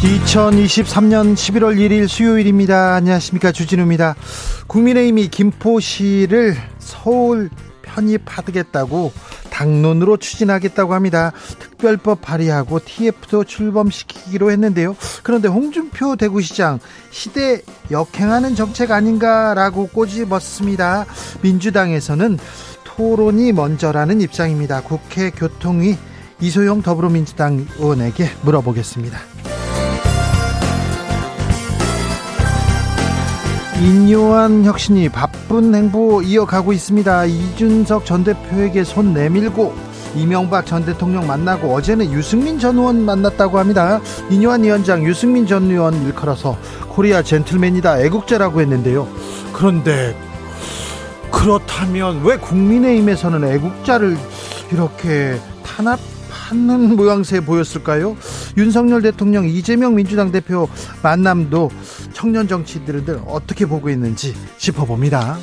2023년 11월 1일 수요일입니다. 안녕하십니까. 주진우입니다. 국민의힘이 김포시를 서울 편입하겠다고 당론으로 추진하겠다고 합니다. 특별법 발의하고 TF도 출범시키기로 했는데요. 그런데 홍준표 대구시장 시대 역행하는 정책 아닌가라고 꼬집었습니다. 민주당에서는 토론이 먼저라는 입장입니다. 국회 교통위 이소영 더불어민주당 의원에게 물어보겠습니다. 인요한 혁신이 바쁜 행보 이어가고 있습니다. 이준석 전 대표에게 손 내밀고 이명박 전 대통령 만나고 어제는 유승민 전 의원 만났다고 합니다. 인요한 위원장 유승민 전 의원 일컬어서 코리아 젠틀맨이다 애국자라고 했는데요. 그런데 그렇다면 왜 국민의힘에서는 애국자를 이렇게 탄압 하는 모양새 보였을까요? 윤석열 대통령 이재명 민주당 대표 만남도 청년 정치인들 어떻게 보고 있는지 짚어봅니다.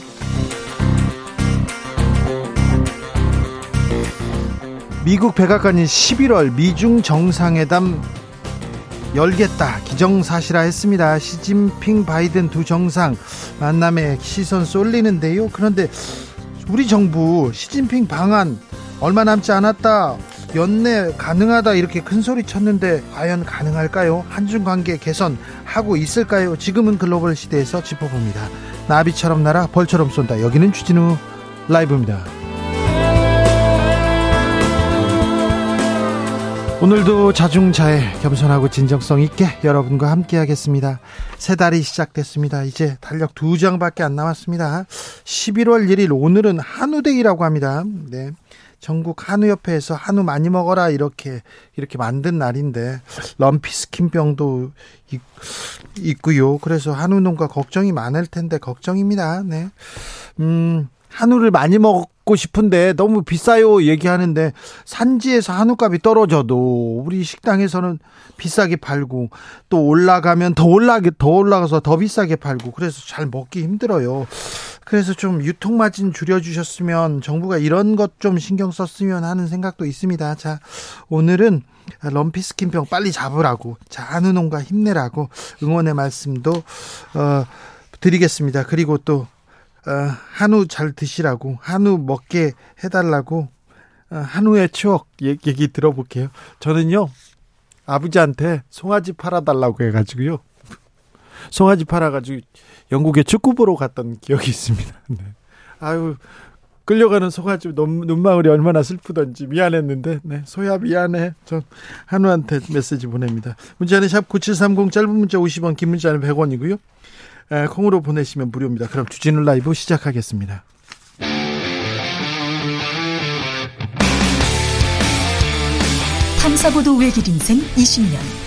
미국 백악관이 11월 미중 정상회담 열겠다 기정사실화 했습니다. 시진핑 바이든 두 정상 만남에 시선 쏠리는데요. 그런데 우리 정부 시진핑 방한 얼마 남지 않았다. 연내 가능하다 이렇게 큰 소리 쳤는데 과연 가능할까요? 한중 관계 개선하고 있을까요? 지금은 글로벌 시대에서 짚어봅니다. 나비처럼 날아 벌처럼 쏜다. 여기는 주진우 라이브입니다. 오늘도 자중자애 겸손하고 진정성 있게 여러분과 함께 하겠습니다. 세 달이 시작됐습니다. 이제 달력 두 장밖에 안 남았습니다. 11월 1일 오늘은 한우데이라고 합니다. 네. 전국 한우협회에서 한우 많이 먹어라 이렇게 이렇게 만든 날인데 럼피 스킨병도 있, 고요 그래서 한우 농가 걱정이 많을 텐데 걱정입니다. 네. 음, 한우를 많이 먹고 싶은데 너무 비싸요 얘기하는데 산지에서 한우값이 떨어져도 우리 식당에서는 비싸게 팔고 또 올라가면 더 올라게 더 올라가서 더 비싸게 팔고 그래서 잘 먹기 힘들어요. 그래서 좀 유통 마진 줄여 주셨으면 정부가 이런 것 좀 신경 썼으면 하는 생각도 있습니다. 자, 오늘은 럼피 스킨병 빨리 잡으라고 자, 한우 농가 힘내라고 응원의 말씀도 어 드리겠습니다. 그리고 또 어, 한우 잘 드시라고 한우 먹게 해달라고 어, 한우의 추억 얘기 들어볼게요. 저는요 아버지한테 송아지 팔아달라고 해가지고요 송아지 팔아가지고 영국에 축구 보러 갔던 기억이 있습니다. 네. 아유 끌려가는 송아지 눈망울이 얼마나 슬프던지 미안했는데 네, 소야 미안해 전 한우한테 메시지 보냅니다. 문자는 샵 9730 짧은 문자 50원 긴 문자는 100원이고요. 에, 콩으로 보내시면 무료입니다. 그럼 주진우 라이브 시작하겠습니다. 탐사보도 외길 인생 20년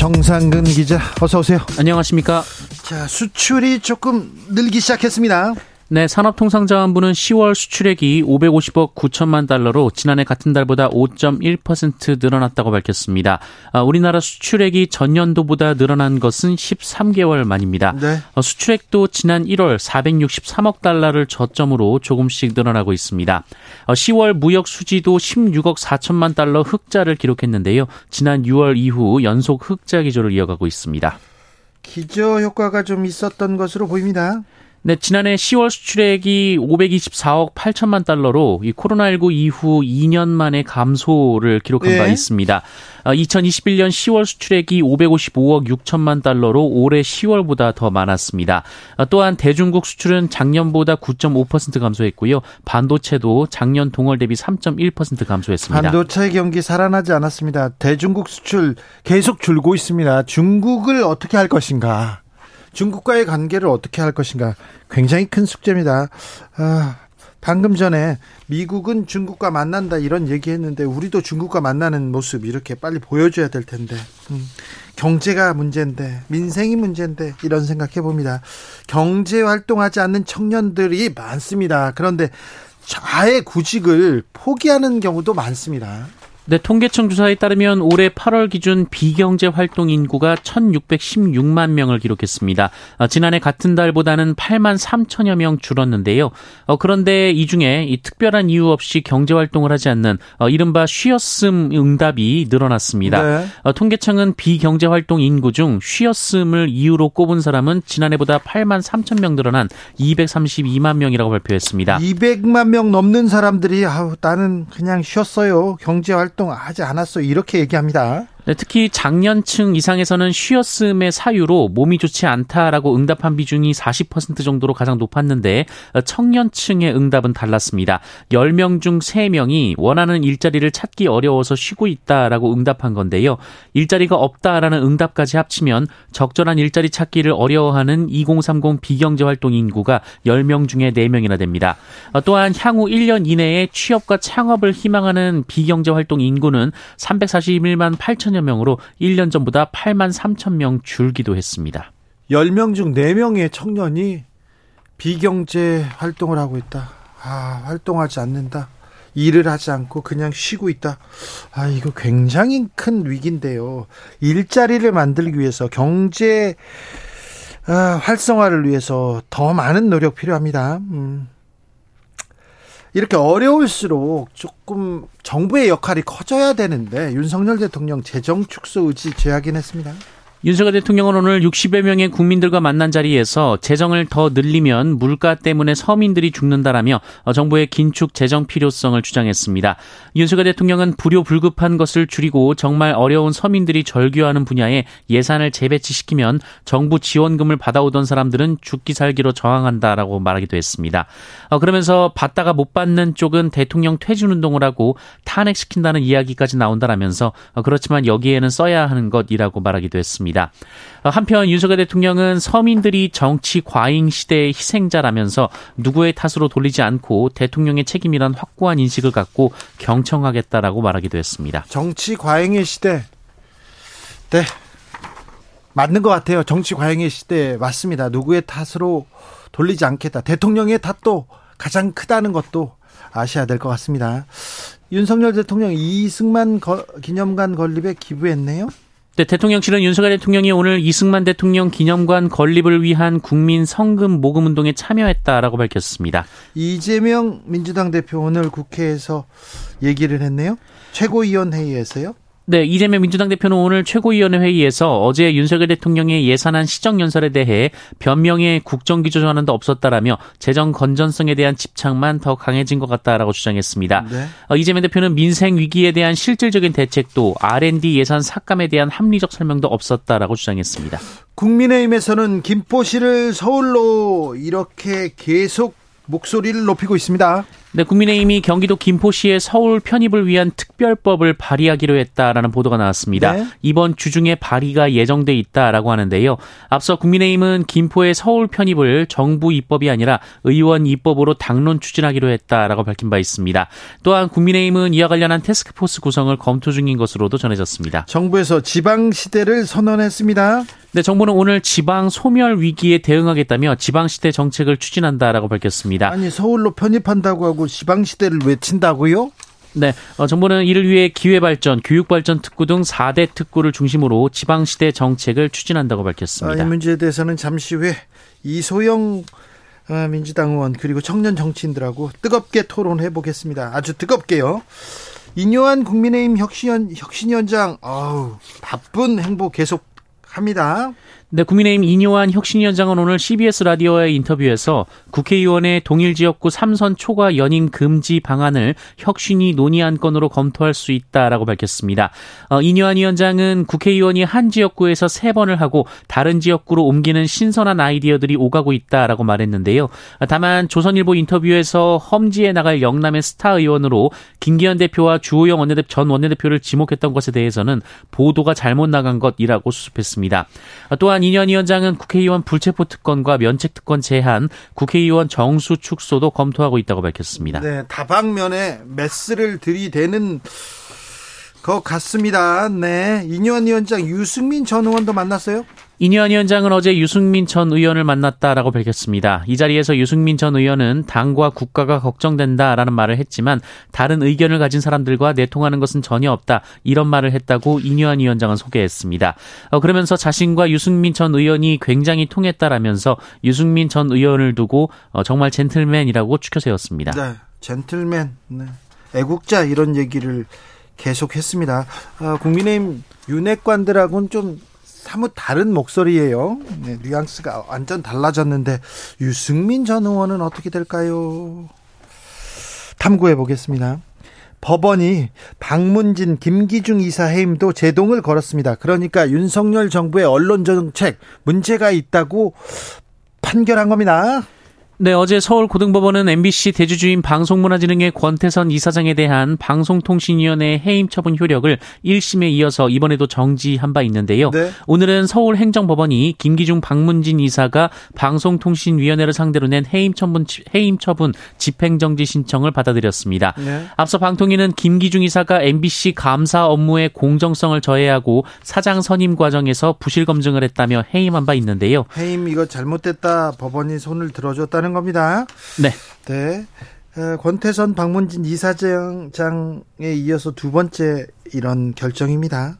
정상근 기자, 어서 오세요. 안녕하십니까? 자, 수출이 조금 늘기 시작했습니다. 네, 산업통상자원부는 10월 수출액이 550억 9천만 달러로 지난해 같은 달보다 5.1% 늘어났다고 밝혔습니다. 아, 우리나라 수출액이 전년도보다 늘어난 것은 13개월 만입니다. 네. 어, 수출액도 지난 1월 463억 달러를 저점으로 조금씩 늘어나고 있습니다. 10월 어, 무역 수지도 16억 4천만 달러 흑자를 기록했는데요. 지난 6월 이후 연속 흑자 기조를 이어가고 있습니다. 기저 효과가 좀 있었던 것으로 보입니다. 네, 지난해 10월 수출액이 524억 8천만 달러로 이 코로나19 이후 2년 만에 감소를 기록한 네. 바 있습니다. 2021년 어, 10월 수출액이 555억 6천만 달러로 올해 10월보다 더 많았습니다. 어, 또한 대중국 수출은 작년보다 9.5% 감소했고요. 반도체도 작년 동월 대비 3.1% 감소했습니다. 반도체 경기 살아나지 않았습니다. 대중국 수출 계속 줄고 있습니다. 중국을 어떻게 할 것인가? 중국과의 관계를 어떻게 할 것인가 굉장히 큰 숙제입니다. 아, 방금 전에 미국은 중국과 만난다 이런 얘기했는데 우리도 중국과 만나는 모습 이렇게 빨리 보여줘야 될 텐데 음, 경제가 문제인데 민생이 문제인데 이런 생각해 봅니다. 경제 활동하지 않는 청년들이 많습니다. 그런데 아예 구직을 포기하는 경우도 많습니다. 네, 통계청 조사에 따르면 올해 8월 기준 비경제 활동 인구가 1,616만 명을 기록했습니다. 어, 지난해 같은 달보다는 8만 3천여 명 줄었는데요. 어, 그런데 이 중에 이 특별한 이유 없이 경제 활동을 하지 않는 어, 이른바 쉬었음 응답이 늘어났습니다. 네. 어, 통계청은 비경제 활동 인구 중 쉬었음을 이유로 꼽은 사람은 지난해보다 8만 3천 명 늘어난 232만 명이라고 발표했습니다. 200만 명 넘는 사람들이 아우 나는 그냥 쉬었어요. 경제 활동 활동하지 않았어 이렇게 얘기합니다. 네, 특히 장년층 이상에서는 쉬었음의 사유로 몸이 좋지 않다라고 응답한 비중이 40% 정도로 가장 높았는데 청년층의 응답은 달랐습니다. 10명 중 3명이 원하는 일자리를 찾기 어려워서 쉬고 있다라고 응답한 건데요. 일자리가 없다라는 응답까지 합치면 적절한 일자리 찾기를 어려워하는 2030 비경제 활동 인구가 10명 중에 4명이나 됩니다. 또한 향후 1년 이내에 취업과 창업을 희망하는 비경제 활동 인구는 341만 8천여 3천여 명으로 1년 전보다 8만 3천 명 줄기도 했습니다. 10명 중 4명의 청년이 비경제 활동을 하고 있다. 아, 활동하지 않는다. 일을 하지 않고 그냥 쉬고 있다. 아, 이거 굉장히 큰 위기인데요. 일자리를 만들기 위해서 경제 아, 활성화를 위해서 더 많은 노력 필요합니다. 음. 이렇게 어려울수록 조금 정부의 역할이 커져야 되는데 윤석열 대통령 재정 축소 의지 제하긴 했습니다. 윤석열 대통령은 오늘 60여 명의 국민들과 만난 자리에서 재정을 더 늘리면 물가 때문에 서민들이 죽는다라며 정부의 긴축 재정 필요성을 주장했습니다. 윤석열 대통령은 불효불급한 것을 줄이고 정말 어려운 서민들이 절규하는 분야에 예산을 재배치시키면 정부 지원금을 받아오던 사람들은 죽기 살기로 저항한다라고 말하기도 했습니다. 어, 그러면서 받다가 못 받는 쪽은 대통령 퇴진 운동을 하고 탄핵시킨다는 이야기까지 나온다라면서 어, 그렇지만 여기에는 써야 하는 것이라고 말하기도 했습니다. 있습니다. 한편 윤석열 대통령은 서민들이 정치 과잉 시대의 희생자라면서 누구의 탓으로 돌리지 않고 대통령의 책임이란 확고한 인식을 갖고 경청하겠다라고 말하기도 했습니다. 정치 과잉의 시대. 네. 맞는 것 같아요. 정치 과잉의 시대 맞습니다. 누구의 탓으로 돌리지 않겠다. 대통령의 탓도 가장 크다는 것도 아셔야 될 것 같습니다. 윤석열 대통령 이승만 기념관 건립에 기부했네요. 네, 대통령실은 윤석열 대통령이 오늘 이승만 대통령 기념관 건립을 위한 국민 성금 모금 운동에 참여했다라고 밝혔습니다. 이재명 민주당 대표 오늘 국회에서 얘기를 했네요. 최고위원회의에서요. 네, 이재명 민주당 대표는 오늘 최고위원회 회의에서 어제 윤석열 대통령의 예산안 시정 연설에 대해 변명의 국정 기조 전환도 없었다라며 재정 건전성에 대한 집착만 더 강해진 것 같다라고 주장했습니다. 네. 어, 이재명 대표는 민생 위기에 대한 실질적인 대책도 R&D 예산 삭감에 대한 합리적 설명도 없었다라고 주장했습니다. 국민의힘에서는 김포시를 서울로 이렇게 계속 목소리를 높이고 있습니다. 네, 국민의힘이 경기도 김포시의 서울 편입을 위한 특별법을 발의하기로 했다라는 보도가 나왔습니다. 네. 이번 주 중에 발의가 예정돼 있다라고 하는데요. 앞서 국민의힘은 김포의 서울 편입을 정부 입법이 아니라 의원 입법으로 당론 추진하기로 했다라고 밝힌 바 있습니다. 또한 국민의힘은 이와 관련한 테스크포스 구성을 검토 중인 것으로도 전해졌습니다. 정부에서 지방 시대를 선언했습니다. 네, 정부는 오늘 지방 소멸 위기에 대응하겠다며 지방 시대 정책을 추진한다라고 밝혔습니다. 아니 서울로 편입한다고 하고 지방 시대를 외친다고요? 네, 어, 정부는 이를 위해 기회발전, 교육발전 특구 등 4대 특구를 중심으로 지방시대 정책을 추진한다고 밝혔습니다. 아, 이 문제에 대해서는 잠시 후에 이소영 어, 민주당 의원 그리고 청년 정치인들하고 뜨겁게 토론해 보겠습니다. 아주 뜨겁게요. 인요한 국민의힘 혁신, 혁신위원장, 아우, 바쁜 행보 계속 합니다. 네, 국민의힘 이뇨한 혁신위원장은 오늘 CBS 라디오의 인터뷰에서 국회의원의 동일 지역구 삼선 초과 연임 금지 방안을 혁신이 논의한 건으로 검토할 수 있다라고 밝혔습니다. 어, 이뇨한 위원장은 국회의원이 한 지역구에서 세 번을 하고 다른 지역구로 옮기는 신선한 아이디어들이 오가고 있다라고 말했는데요. 다만 조선일보 인터뷰에서 험지에 나갈 영남의 스타 의원으로 김기현 대표와 주호영 원내대표 전 원내대표를 지목했던 것에 대해서는 보도가 잘못 나간 것이라고 수습했습니다. 또한 또한 이년 위원장은 국회의원 불체포 특권과 면책 특권 제한, 국회의원 정수 축소도 검토하고 있다고 밝혔습니다. 네, 다방면에 메스를 들이대는 것 같습니다. 네, 이년 위원장 유승민 전 의원도 만났어요? 이뇨한 위원장은 어제 유승민 전 의원을 만났다라고 밝혔습니다. 이 자리에서 유승민 전 의원은 당과 국가가 걱정된다라는 말을 했지만 다른 의견을 가진 사람들과 내통하는 것은 전혀 없다 이런 말을 했다고 이뇨한 위원장은 소개했습니다. 어, 그러면서 자신과 유승민 전 의원이 굉장히 통했다라면서 유승민 전 의원을 두고 어, 정말 젠틀맨이라고 추켜 세웠습니다. 네, 젠틀맨, 네. 애국자 이런 얘기를 계속했습니다. 어, 국민의힘 윤핵관들하고는 좀 사뭇 다른 목소리예요. 네, 뉘앙스가 완전 달라졌는데 유승민 전 의원은 어떻게 될까요? 탐구해 보겠습니다. 법원이 박문진 김기중 이사 해임도 제동을 걸었습니다. 그러니까 윤석열 정부의 언론 정책 문제가 있다고 판결한 겁니다. 네, 어제 서울 고등법원은 MBC 대주주인 방송문화진흥회 권태선 이사장에 대한 방송통신위원회 해임 처분 효력을 1심에 이어서 이번에도 정지한 바 있는데요. 네. 오늘은 서울 행정법원이 김기중 방문진 이사가 방송통신위원회를 상대로 낸 해임 처분 해임 처분 집행정지 신청을 받아들였습니다. 네. 앞서 방통위는 김기중 이사가 MBC 감사 업무의 공정성을 저해하고 사장 선임 과정에서 부실 검증을 했다며 해임한 바 있는데요. 해임 이거 잘못됐다 법원이 손을 들어줬다는 하는 겁니다. 네. 네. 권태선 방문진 이사장에 이어서 두 번째 이런 결정입니다.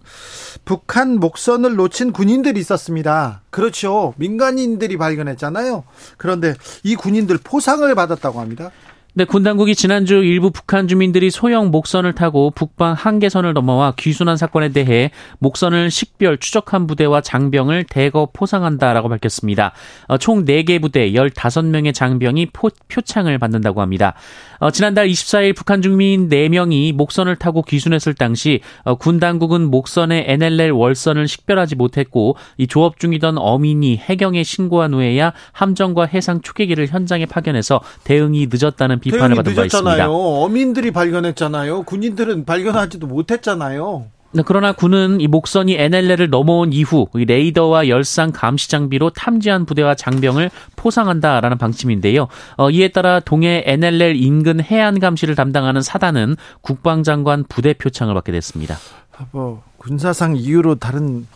북한 목선을 놓친 군인들이 있었습니다. 그렇죠. 민간인들이 발견했잖아요. 그런데 이 군인들 포상을 받았다고 합니다. 네, 군 당국이 지난주 일부 북한 주민들이 소형 목선을 타고 북방 한계선을 넘어와 귀순한 사건에 대해 목선을 식별 추적한 부대와 장병을 대거 포상한다라고 밝혔습니다. 어, 총 4개 부대 15명의 장병이 포, 표창을 받는다고 합니다. 어, 지난달 24일 북한 주민 4명이 목선을 타고 귀순했을 당시 어, 군 당국은 목선의 NLL 월선을 식별하지 못했고 이 조업 중이던 어민이 해경에 신고한 후에야 함정과 해상 초계기를 현장에 파견해서 대응이 늦었다는 비판을 받은 바 있습니다. 어민들이 발견했잖아요. 군인들은 발견하지도 못했잖아요. 네, 그러나 군은 이 목선이 NLL을 넘어온 이후 레이더와 열상 감시 장비로 탐지한 부대와 장병을 포상한다라는 방침인데요. 어, 이에 따라 동해 NLL 인근 해안 감시를 담당하는 사단은 국방장관 부대 표창을 받게 됐습니다. 뭐 군사상 이유로 다른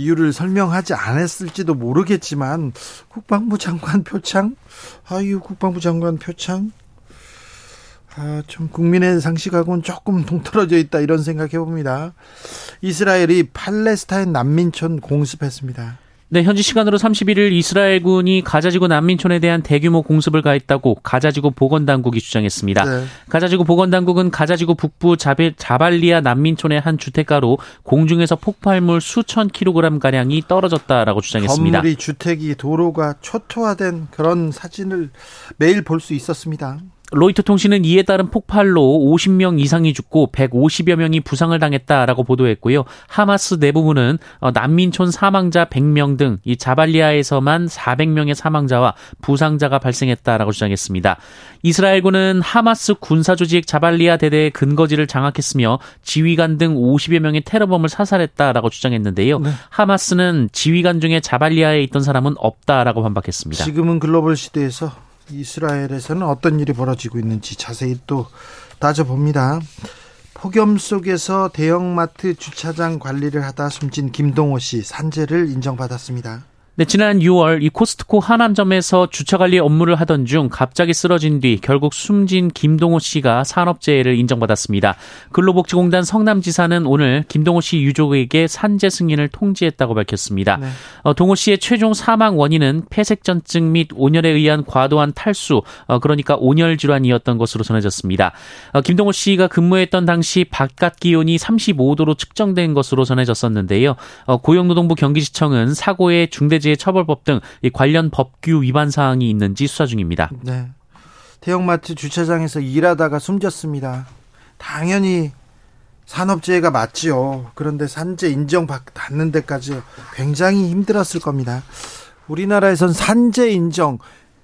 이유를 설명하지 않았을지도 모르겠지만 국방부 장관 표창, 아유 국방부 장관 표창, 아, 좀 국민의 상식하고는 조금 동떨어져 있다 이런 생각해 봅니다. 이스라엘이 팔레스타인 난민촌 공습했습니다. 네, 현지 시간으로 31일 이스라엘군이 가자지구 난민촌에 대한 대규모 공습을 가했다고 가자지구 보건당국이 주장했습니다. 네. 가자지구 보건당국은 가자지구 북부 자베, 자발리아 난민촌의 한 주택가로 공중에서 폭발물 수천 킬로그램 가량이 떨어졌다라고 주장했습니다. 건물이 주택이 도로가 초토화된 그런 사진을 매일 볼 수 있었습니다. 로이터 통신은 이에 따른 폭발로 50명 이상이 죽고 150여 명이 부상을 당했다라고 보도했고요. 하마스 내부부는 어, 난민촌 사망자 100명 등 이 자발리아에서만 400명의 사망자와 부상자가 발생했다라고 주장했습니다. 이스라엘군은 하마스 군사 조직 자발리아 대대의 근거지를 장악했으며 지휘관 등 50여 명의 테러범을 사살했다라고 주장했는데요. 네. 하마스는 지휘관 중에 자발리아에 있던 사람은 없다라고 반박했습니다. 지금은 글로벌 시대에서 이스라엘에서는 어떤 일이 벌어지고 있는지 자세히 또 따져봅니다. 폭염 속에서 대형마트 주차장 관리를 하다 숨진 김동호 씨 산재를 인정받았습니다. 네, 지난 6월 이 코스트코 하남점에서 주차 관리 업무를 하던 중 갑자기 쓰러진 뒤 결국 숨진 김동호 씨가 산업재해를 인정받았습니다. 근로복지공단 성남지사는 오늘 김동호 씨 유족에게 산재 승인을 통지했다고 밝혔습니다. 네. 어, 동호 씨의 최종 사망 원인은 폐색전증 및 온열에 의한 과도한 탈수, 어, 그러니까 온열 질환이었던 것으로 전해졌습니다. 어, 김동호 씨가 근무했던 당시 바깥 기온이 35도로 측정된 것으로 전해졌었는데요. 어, 고용노동부 경기지청은 사고의 중대재 방지의 처벌법 등 관련 법규 위반 사항이 있는지 수사 중입니다. 네. 대형마트 주차장에서 일하다가 숨졌습니다. 당연히 산업재해가 맞지요. 그런데 산재 인정받는 데까지 굉장히 힘들었을 겁니다. 우리나라에선 산재 인정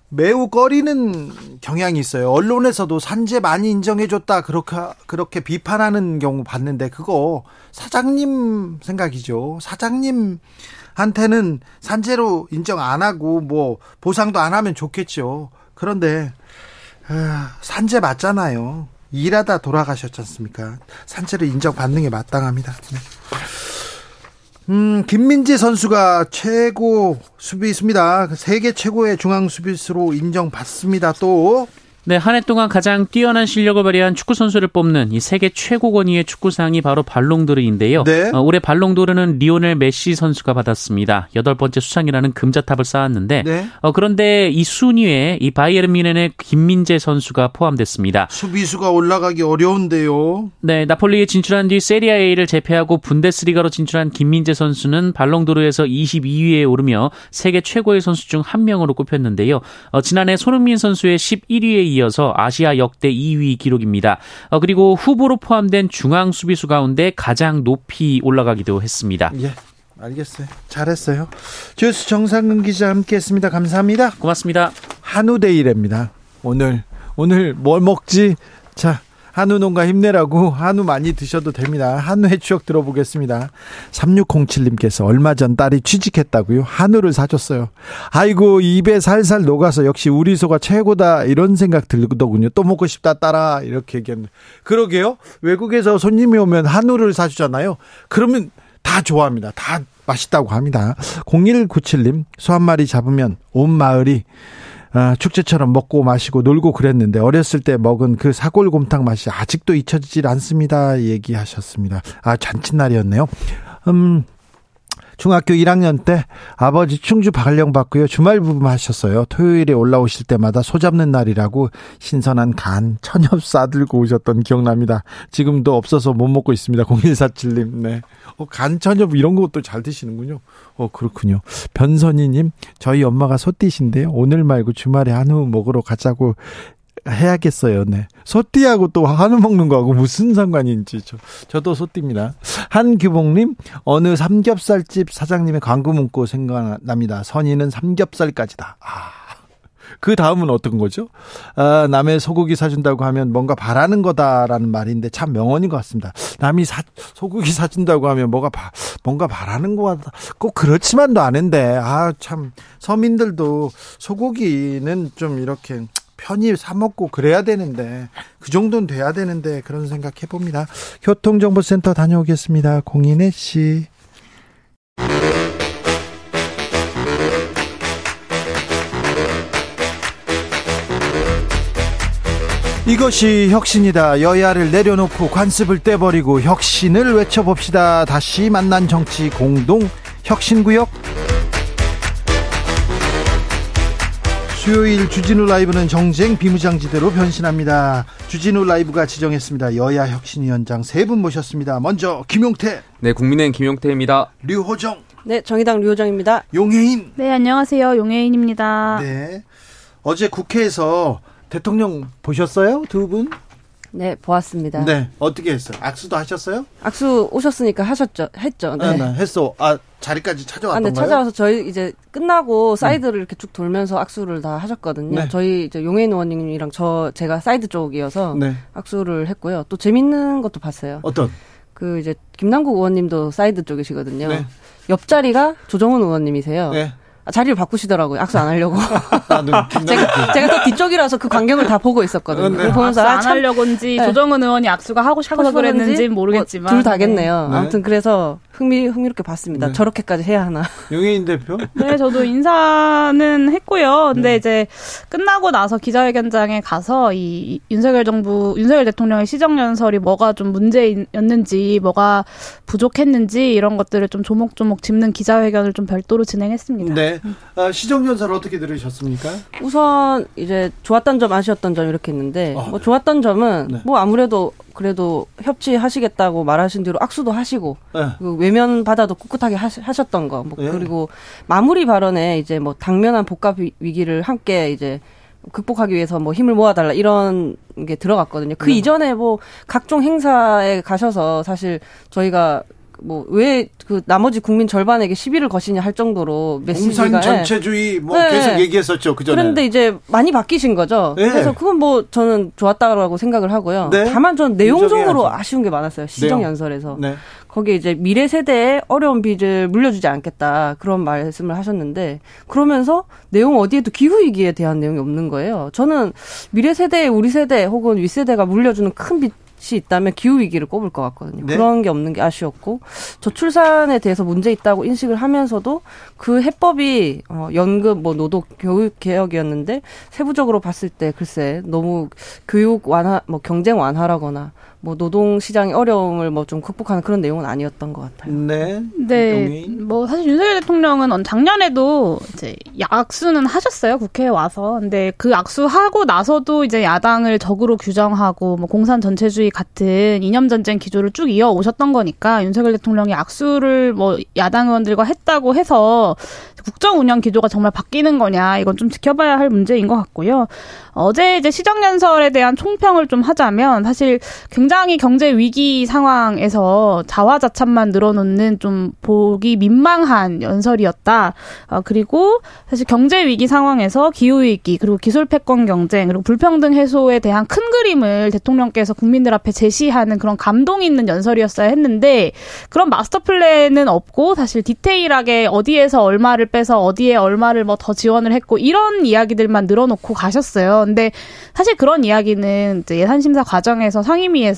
매우 꺼리는 경향이 있어요. 언론에서도 산재 많이 인정해줬다 그렇게 그렇게 비판하는 경우 봤는데 그거 사장님 생각이죠. 사장님 한테는 산재로 인정 안 하고 뭐 보상도 안 하면 좋겠죠. 그런데 아, 산재 맞잖아요. 일하다 돌아가셨지 않습니까? 산재를 인정받는 게 마땅합니다. 네. 음, 김민재 선수가 최고 수비수입니다. 세계 최고의 중앙 수비수로 인정받습니다. 또 네, 한 해 동안 가장 뛰어난 실력을 발휘한 축구 선수를 뽑는 이 세계 최고 권위의 축구상이 바로 발롱도르인데요. 네. 어, 올해 발롱도르는 리오넬 메시 선수가 받았습니다. 여덟 번째 수상이라는 금자탑을 쌓았는데 네. 어, 그런데 이 순위에 이 바이에른 뮌헨의 김민재 선수가 포함됐습니다. 수비수가 올라가기 어려운데요. 네, 나폴리에 진출한 뒤 세리아 A를 제패하고 분데스리가로 진출한 김민재 선수는 발롱도르에서 22위에 오르며 세계 최고의 선수 중 한 명으로 꼽혔는데요. 어, 지난해 손흥민 선수의 11위에 이어서 아시아 역대 2위 기록입니다. 어, 그리고 후보로 포함된 중앙 수비수 가운데 가장 높이 올라가기도 했습니다. 예. 알겠어요. 잘했어요. 주스 정상근 기자 함께했습니다. 감사합니다. 고맙습니다. 한우 데이랍니다. 오늘 오늘 뭘 먹지? 자 한우 농가 힘내라고 한우 많이 드셔도 됩니다. 한우의 추억 들어보겠습니다. 3607님께서 얼마 전 딸이 취직했다고요. 한우를 사줬어요. 아이고 입에 살살 녹아서 역시 우리 소가 최고다 이런 생각 들더군요. 또 먹고 싶다 딸아 이렇게 얘기했는데 그러게요. 외국에서 손님이 오면 한우를 사주잖아요. 그러면 다 좋아합니다. 다 맛있다고 합니다. 0197님 소 한 마리 잡으면 온 마을이 아, 축제처럼 먹고 마시고 놀고 그랬는데 어렸을 때 먹은 그 사골곰탕 맛이 아직도 잊혀지질 않습니다. 얘기하셨습니다. 아, 잔칫날이었네요. 음, 중학교 1학년 때 아버지 충주 발령 받고요. 주말 부부 하셨어요. 토요일에 올라오실 때마다 소 잡는 날이라고 신선한 간, 천엽 싸들고 오셨던 기억납니다. 지금도 없어서 못 먹고 있습니다. 0147님. 네. 어, 간, 천엽 이런 것도 잘 드시는군요. 어, 그렇군요. 변선희님, 저희 엄마가 소띠신데요. 오늘 말고 주말에 한우 먹으러 가자고 해야겠어요. 네. 소띠하고 또 한우 먹는 거하고 무슨 상관인지 저, 저도 소띠입니다. 한규봉님 어느 삼겹살집 사장님의 광고 문구 생각납니다. 선의는 삼겹살까지다. 아. 그 다음은 어떤 거죠? 아, 남의 소고기 사준다고 하면 뭔가 바라는 거다라는 말인데 참 명언인 것 같습니다. 남이 사, 소고기 사준다고 하면 뭐가 바, 뭔가 바라는 거다. 꼭 그렇지만도 않은데, 아, 참, 서민들도 소고기는 좀 이렇게 편히 사 먹고 그래야 되는데 그 정도는 돼야 되는데 그런 생각 해봅니다. 교통정보센터 다녀오겠습니다. 공인혜 씨. 이것이 혁신이다. 여야를 내려놓고 관습을 떼버리고 혁신을 외쳐봅시다. 다시 만난 정치 공동 혁신구역. 수요일 주진우 라이브는 정쟁 비무장지대로 변신합니다. 주진우 라이브가 지정했습니다. 여야 혁신위원장 세 분 모셨습니다. 먼저 김용태. 네, 국민의힘 김용태입니다. 류호정. 네, 정의당 류호정입니다. 용혜인. 네, 안녕하세요. 용혜인입니다. 네. 어제 국회에서 대통령 보셨어요? 두 분? 네, 보았습니다. 네, 어떻게 했어요? 악수도 하셨어요? 악수 오셨으니까 하셨죠, 했죠. 네, 네, 네 했어. 아 자리까지 찾아왔던가요? 아, 네, 찾아와서 저희 이제 끝나고 사이드를 음. 이렇게 쭉 돌면서 악수를 다 하셨거든요. 네. 저희 이제 용혜인 의원님이랑 저 제가 사이드 쪽이어서 네. 악수를 했고요. 또 재밌는 것도 봤어요. 어떤? 그 이제 김남국 의원님도 사이드 쪽이시거든요. 네. 옆자리가 조정훈 의원님이세요. 네. 아, 자리를 바꾸시더라고요. 악수 안 하려고. 제가, 제가 또 뒤쪽이라서 그 광경을 다 보고 있었거든요. 네. 보면서 악수 안 아, 참, 하려고인지 네. 조정은 의원이 악수가 하고 싶어서 그랬는지 모르겠지만 뭐, 둘 다겠네요. 네. 아무튼 그래서 흥미 흥미롭게 봤습니다. 네. 저렇게까지 해야 하나? 용혜인 대표? 네, 저도 인사는 했고요. 근데 네. 이제 끝나고 나서 기자회견장에 가서 이 윤석열 정부 윤석열 대통령의 시정 연설이 뭐가 좀 문제였는지, 뭐가 부족했는지 이런 것들을 좀 조목조목 짚는 기자회견을 좀 별도로 진행했습니다. 네, 아, 시정 연설 어떻게 들으셨습니까? 우선 이제 좋았던 점, 아쉬웠던 점 이렇게 있는데 아, 뭐 좋았던 점은 네. 뭐 아무래도 그래도 협치하시겠다고 말하신 대로 악수도 하시고 네. 그 외면 받아도 꿋꿋하게 하셨던 거. 뭐 네. 그리고 마무리 발언에 이제 뭐 당면한 복합 위기를 함께 이제 극복하기 위해서 뭐 힘을 모아달라 이런 게 들어갔거든요. 그 네. 이전에 뭐 각종 행사에 가셔서 사실 저희가 뭐 왜 그 나머지 국민 절반에게 시비를 거시냐 할 정도로 메시지가 공산 전체주의 뭐 네. 계속 얘기했었죠 그 전에. 그런데 이제 많이 바뀌신 거죠. 네. 그래서 그건 뭐 저는 좋았다라고 생각을 하고요. 네. 다만 전 내용적으로 아쉬운 게 많았어요. 시정 연설에서. 네. 거기에 이제 미래 세대에 어려운 빚을 물려주지 않겠다 그런 말씀을 하셨는데 그러면서 내용 어디에도 기후 위기에 대한 내용이 없는 거예요. 저는 미래 세대에 우리 세대 혹은 윗 세대가 물려주는 큰빚 이 있다면 기후 위기를 꼽을 것 같거든요. 네. 그런 게 없는 게 아쉬웠고 저출산에 대해서 문제 있다고 인식을 하면서도 그 해법이 어 연금 뭐 노동 교육 개혁이었는데 세부적으로 봤을 때 글쎄 너무 교육 완화 뭐 경쟁 완화라거나 뭐 노동 시장의 어려움을 뭐 좀 극복하는 그런 내용은 아니었던 것 같아요. 네. 네. 뭐 사실 윤석열 대통령은 작년에도 이제 악수는 하셨어요 국회에 와서. 근데 그 악수 하고 나서도 이제 야당을 적으로 규정하고 뭐 공산 전체주의 같은 이념 전쟁 기조를 쭉 이어 오셨던 거니까 윤석열 대통령이 악수를 뭐 야당 의원들과 했다고 해서 국정 운영 기조가 정말 바뀌는 거냐 이건 좀 지켜봐야 할 문제인 것 같고요. 어제 이제 시정 연설에 대한 총평을 좀 하자면 사실 굉장히 경제 위기 상황에서 자화자찬만 늘어놓는 좀 보기 민망한 연설이었다. 어, 그리고 사실 경제 위기 상황에서 기후 위기 그리고 기술 패권 경쟁 그리고 불평등 해소에 대한 큰 그림을 대통령께서 국민들 앞에 제시하는 그런 감동 있는 연설이었어야 했는데 그런 마스터 플랜은 없고 사실 디테일하게 어디에서 얼마를 빼서 어디에 얼마를 뭐 더 지원을 했고 이런 이야기들만 늘어놓고 가셨어요. 근데 사실 그런 이야기는 예산 심사 과정에서 상임위에서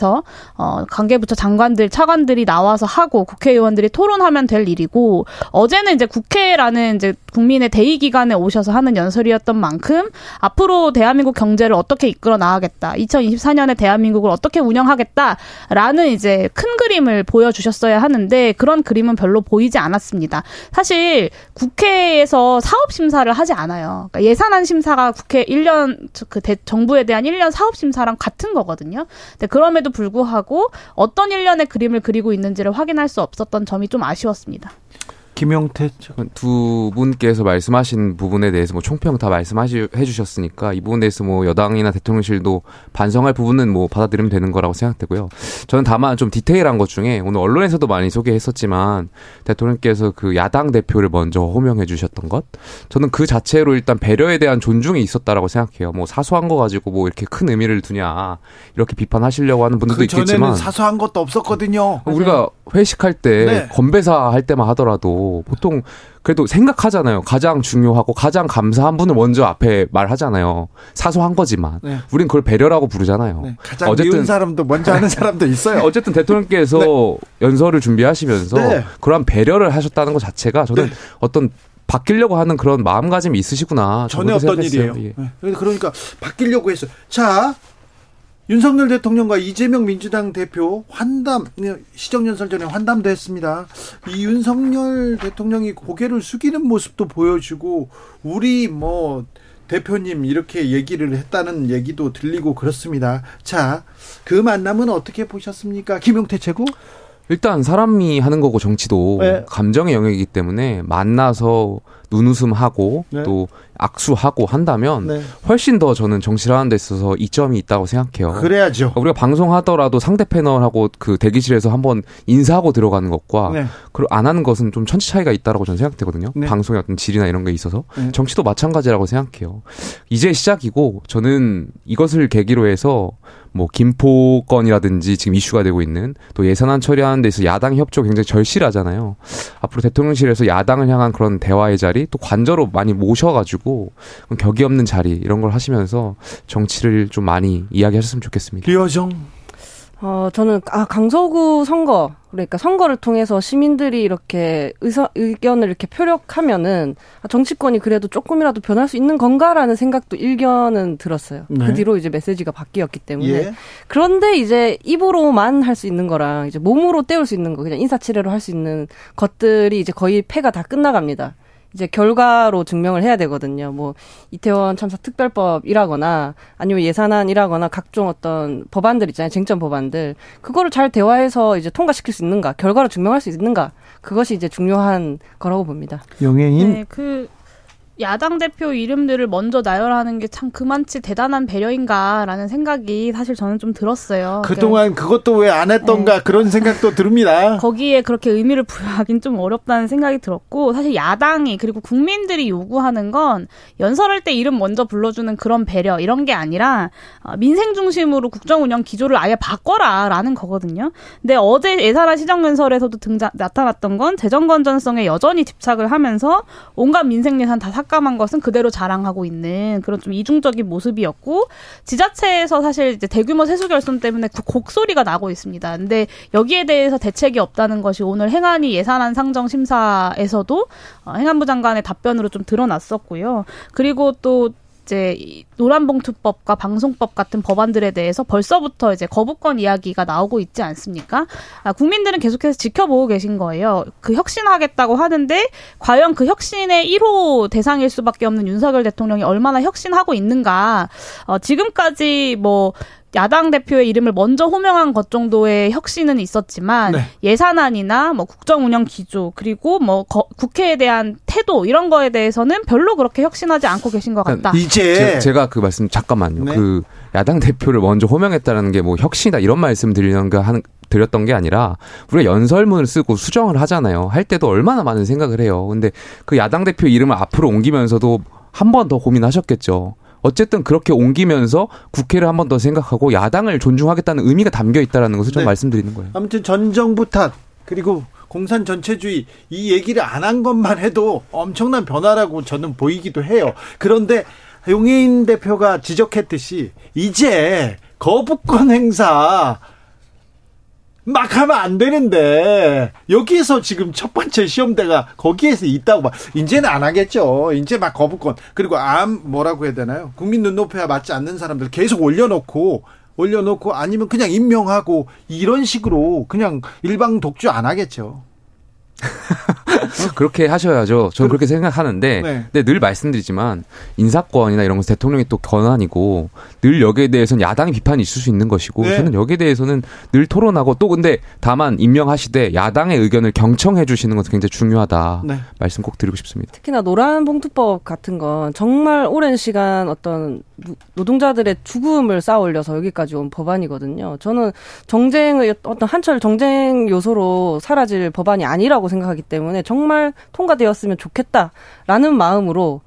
어 관계부처 장관들 차관들이 나와서 하고 국회의원들이 토론하면 될 일이고 어제는 이제 국회라는 이제 국민의 대의 기관에 오셔서 하는 연설이었던 만큼 앞으로 대한민국 경제를 어떻게 이끌어 나가겠다. 2024년에 대한민국을 어떻게 운영하겠다라는 이제 큰 그림을 보여 주셨어야 하는데 그런 그림은 별로 보이지 않았습니다. 사실 국회에서 사업 심사를 하지 않아요. 그러니까 예산안 심사가 국회 1년 그 대, 정부에 대한 1년 사업 심사랑 같은 거거든요. 근데 그럼에도 불구하고 어떤 1년의 그림을 그리고 있는지를 확인할 수 없었던 점이 좀 아쉬웠습니다. 김용태 두 분께서 말씀하신 부분에 대해서 뭐 총평 다 말씀해 주셨으니까 이 부분에 대해서 뭐 여당이나 대통령실도 반성할 부분은 뭐 받아들이면 되는 거라고 생각되고요. 저는 다만 좀 디테일한 것 중에 오늘 언론에서도 많이 소개했었지만 대통령께서 그 야당 대표를 먼저 호명해 주셨던 것 저는 그 자체로 일단 배려에 대한 존중이 있었다라고 생각해요. 뭐 사소한 거 가지고 뭐 이렇게 큰 의미를 두냐 이렇게 비판하시려고 하는 분들도 그 있겠지만 사소한 것도 없었거든요. 우리가 회식할 때 네. 건배사 할 때만 하더라도 보통 그래도 생각하잖아요. 가장 중요하고 가장 감사한 분을 먼저 앞에 말하잖아요. 사소한 거지만 네. 우린 그걸 배려라고 부르잖아요. 네. 가장 어쨌든 사람도 먼저 하는 사람도 있어요. 어쨌든 대통령께서 네. 연설을 준비하시면서 네. 그러한 배려를 하셨다는 것 자체가 저는 네. 어떤 바뀌려고 하는 그런 마음가짐이 있으시구나. 전에 어떤 일이에요. 예. 네. 그러니까 바뀌려고 했어요. 자, 윤석열 대통령과 이재명 민주당 대표 환담 시정연설 전에 환담도 했습니다. 이 윤석열 대통령이 고개를 숙이는 모습도 보여주고 우리 뭐 대표님 이렇게 얘기를 했다는 얘기도 들리고 그렇습니다. 자, 그 만남은 어떻게 보셨습니까? 김용태 최고? 일단 사람이 하는 거고 정치도 네. 감정의 영역이기 때문에 만나서 눈웃음하고 네. 또 악수하고 한다면 네. 훨씬 더 저는 정치를 하는 데 있어서 이점이 있다고 생각해요. 그래야죠. 우리가 방송하더라도 상대 패널하고 그 대기실에서 한번 인사하고 들어가는 것과 네. 안 하는 것은 좀 천지 차이가 있다라고 저는 생각되거든요. 네. 방송의 어떤 질이나 이런 게 있어서 네. 정치도 마찬가지라고 생각해요. 이제 시작이고 저는 이것을 계기로 해서 뭐 김포건이라든지 지금 이슈가 되고 있는 또 예산안 처리하는 데서 야당 협조 굉장히 절실하잖아요. 앞으로 대통령실에서 야당을 향한 그런 대화의 자리 또 관저로 많이 모셔가지고 격이 없는 자리 이런 걸 하시면서 정치를 좀 많이 이야기하셨으면 좋겠습니다. 류어정 어, 저는, 아, 강서구 선거, 그러니까 선거를 통해서 시민들이 이렇게 의사, 의견을 이렇게 표력하면은 아, 정치권이 그래도 조금이라도 변할 수 있는 건가라는 생각도 일견은 들었어요. 네. 그 뒤로 이제 메시지가 바뀌었기 때문에. 예. 그런데 이제 입으로만 할 수 있는 거랑 이제 몸으로 때울 수 있는 거, 그냥 인사치레로 할 수 있는 것들이 이제 거의 패가 다 끝나갑니다. 이제 결과로 증명을 해야 되거든요. 뭐 이태원 참사 특별법이라거나 아니면 예산안이라거나 각종 어떤 법안들 있잖아요. 쟁점 법안들. 그거를 잘 대화해서 이제 통과시킬 수 있는가, 결과로 증명할 수 있는가. 그것이 이제 중요한 거라고 봅니다. 용해인 네, 그 야당 대표 이름들을 먼저 나열하는 게 참 그만치 대단한 배려인가라는 생각이 사실 저는 좀 들었어요. 그동안 그러니까, 그것도 왜 안 했던가 네. 그런 생각도 듭니다. 거기에 그렇게 의미를 부여하긴 좀 어렵다는 생각이 들었고 사실 야당이 그리고 국민들이 요구하는 건 연설할 때 이름 먼저 불러주는 그런 배려 이런 게 아니라 어, 민생 중심으로 국정 운영 기조를 아예 바꿔라라는 거거든요. 근데 어제 예산안 시정연설에서도 등장 나타났던 건 재정 건전성에 여전히 집착을 하면서 온갖 민생 예산 다 삭 감한 것은 그대로 자랑하고 있는 그런 좀 이중적인 모습이었고 지자체에서 사실 이제 대규모 세수 결손 때문에 그 곡소리가 나고 있습니다. 근데 여기에 대해서 대책이 없다는 것이 오늘 행안위 예산안 상정 심사에서도 어, 행안부 장관의 답변으로 좀 드러났었고요. 그리고 또 이제 노란봉투법과 방송법 같은 법안들에 대해서 벌써부터 이제 거부권 이야기가 나오고 있지 않습니까? 아, 국민들은 계속해서 지켜보고 계신 거예요. 그 혁신하겠다고 하는데 과연 그 혁신의 1호 대상일 수밖에 없는 윤석열 대통령이 얼마나 혁신하고 있는가? 어, 지금까지 뭐 야당 대표의 이름을 먼저 호명한 것 정도의 혁신은 있었지만 네. 예산안이나 뭐 국정 운영 기조 그리고 뭐 거, 국회에 대한 태도 이런 거에 대해서는 별로 그렇게 혁신하지 않고 계신 것 같다. 이제 제, 가그 말씀 잠깐만요. 네. 그 야당 대표를 먼저 호명했다는 게 뭐 혁신이다 이런 말씀 드리는 거 하는 드렸던 게 아니라 우리가 연설문을 쓰고 수정을 하잖아요. 할 때도 얼마나 많은 생각을 해요. 근데 그 야당 대표 이름을 앞으로 옮기면서도 한 번 더 고민하셨겠죠. 어쨌든 그렇게 옮기면서 국회를 한 번 더 생각하고 야당을 존중하겠다는 의미가 담겨 있다라는 것을 좀 네. 말씀드리는 거예요. 아무튼 전 정부 탓 그리고 공산 전체주의 이 얘기를 안 한 것만 해도 엄청난 변화라고 저는 보이기도 해요. 그런데 용해인 대표가 지적했듯이 이제 거부권 행사 막 하면 안 되는데 여기에서 지금 첫 번째 시험대가 거기에서 있다고 봐. 이제는 안 하겠죠. 이제 막 거부권 그리고 암 뭐라고 해야 되나요? 국민 눈높이와 맞지 않는 사람들 계속 올려놓고 올려놓고 아니면 그냥 임명하고 이런 식으로 그냥 일방 독주 안 하겠죠. 그렇게 하셔야죠. 저는 그렇게 생각하는데, 네. 근데 늘 말씀드리지만 인사권이나 이런 것은 대통령이 또 권한이고 늘 여기에 대해서는 야당의 비판이 있을 수 있는 것이고 네. 저는 여기에 대해서는 늘 토론하고 또 근데 다만 임명하시되 야당의 의견을 경청해 주시는 것은 굉장히 중요하다. 네. 말씀 꼭 드리고 싶습니다. 특히나 노란 봉투법 같은 건 정말 오랜 시간 어떤 노동자들의 죽음을 쌓아올려서 여기까지 온 법안이거든요. 저는 정쟁의 어떤 한철 정쟁 요소로 사라질 법안이 아니라고 생각하기 때문에 정말 통과되었으면 좋겠다라는 마음으로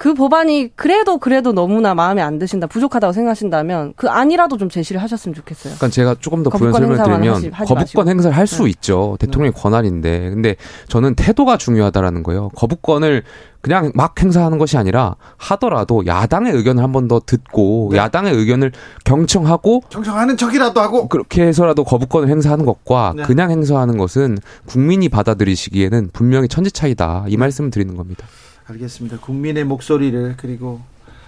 그 법안이 그래도 그래도 너무나 마음에 안 드신다 부족하다고 생각하신다면 그 아니라도 좀 제시를 하셨으면 좋겠어요. 그러니까 제가 조금 더 부연 설명을 드리면 하시, 하지 거부권 행사를 할수 네. 있죠. 대통령의 네. 권한인데 근데 저는 태도가 중요하다라는 거예요. 거부권을 그냥 막 행사하는 것이 아니라 하더라도 야당의 의견을 한 번 더 듣고 네. 야당의 의견을 경청하고 경청하는 척이라도 하고 그렇게 해서라도 거부권을 행사하는 것과 네. 그냥 행사하는 것은 국민이 받아들이시기에는 분명히 천지 차이다 이 말씀을 드리는 겁니다. 알겠습니다. 국민의 목소리를 그리고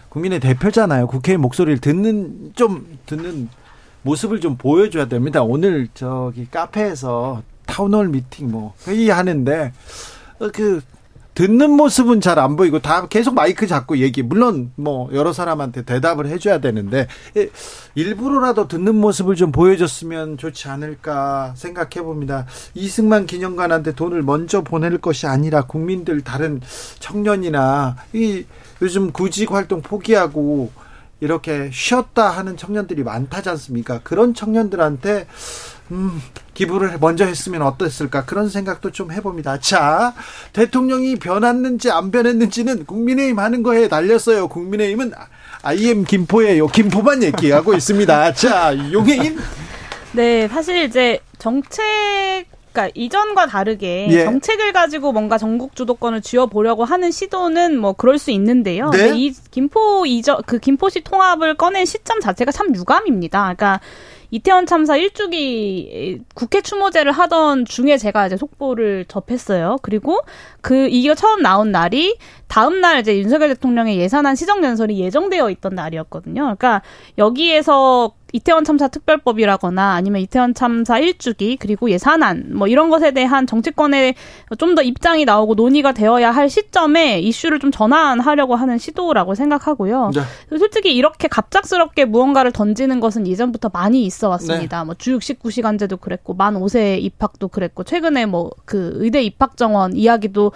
국민의 대표잖아요. 국회의 목소리를 듣는 좀 듣는 모습을 좀 보여줘야 됩니다. 오늘 저기 카페에서 town hall meeting 뭐 회의하는데 그 듣는 모습은 잘 안 보이고 다 계속 마이크 잡고 얘기. 물론 뭐 여러 사람한테 대답을 해줘야 되는데 일부러라도 듣는 모습을 좀 보여줬으면 좋지 않을까 생각해 봅니다. 이승만 기념관한테 돈을 먼저 보낼 것이 아니라 국민들 다른 청년이나 이 요즘 구직 활동 포기하고 이렇게 쉬었다 하는 청년들이 많다지 않습니까? 그런 청년들한테 음, 기부를 먼저 했으면 어땠을까 그런 생각도 좀 해봅니다. 자, 대통령이 변했는지 안 변했는지는 국민의힘 하는 거에 달렸어요. 국민의힘은 IM 김포예요. 김포만 얘기하고 있습니다. 자, 용해인. 네, 사실 이제 정책 그러니까 이전과 다르게 예. 정책을 가지고 뭔가 전국 주도권을 쥐어 보려고 하는 시도는 뭐 그럴 수 있는데요. 네? 이 김포 이전 그 김포시 통합을 꺼낸 시점 자체가 참 유감입니다. 그러니까 이태원 참사 일주기 국회 추모제를 하던 중에 제가 이제 속보를 접했어요. 그리고 그 이게 처음 나온 날이 다음 날 이제 윤석열 대통령의 예산안 시정연설이 예정되어 있던 날이었거든요. 그러니까 여기에서 이태원 참사 특별법이라거나 아니면 이태원 참사 일주기 그리고 예산안 뭐 이런 것에 대한 정치권의 좀 더 입장이 나오고 논의가 되어야 할 시점에 이슈를 좀 전환하려고 하는 시도라고 생각하고요. 네. 솔직히 이렇게 갑작스럽게 무언가를 던지는 것은 예전부터 많이 있어 왔습니다. 네. 뭐 주육 19시간제도 그랬고 만 5세 입학도 그랬고 최근에 뭐 그 의대 입학 정원 이야기도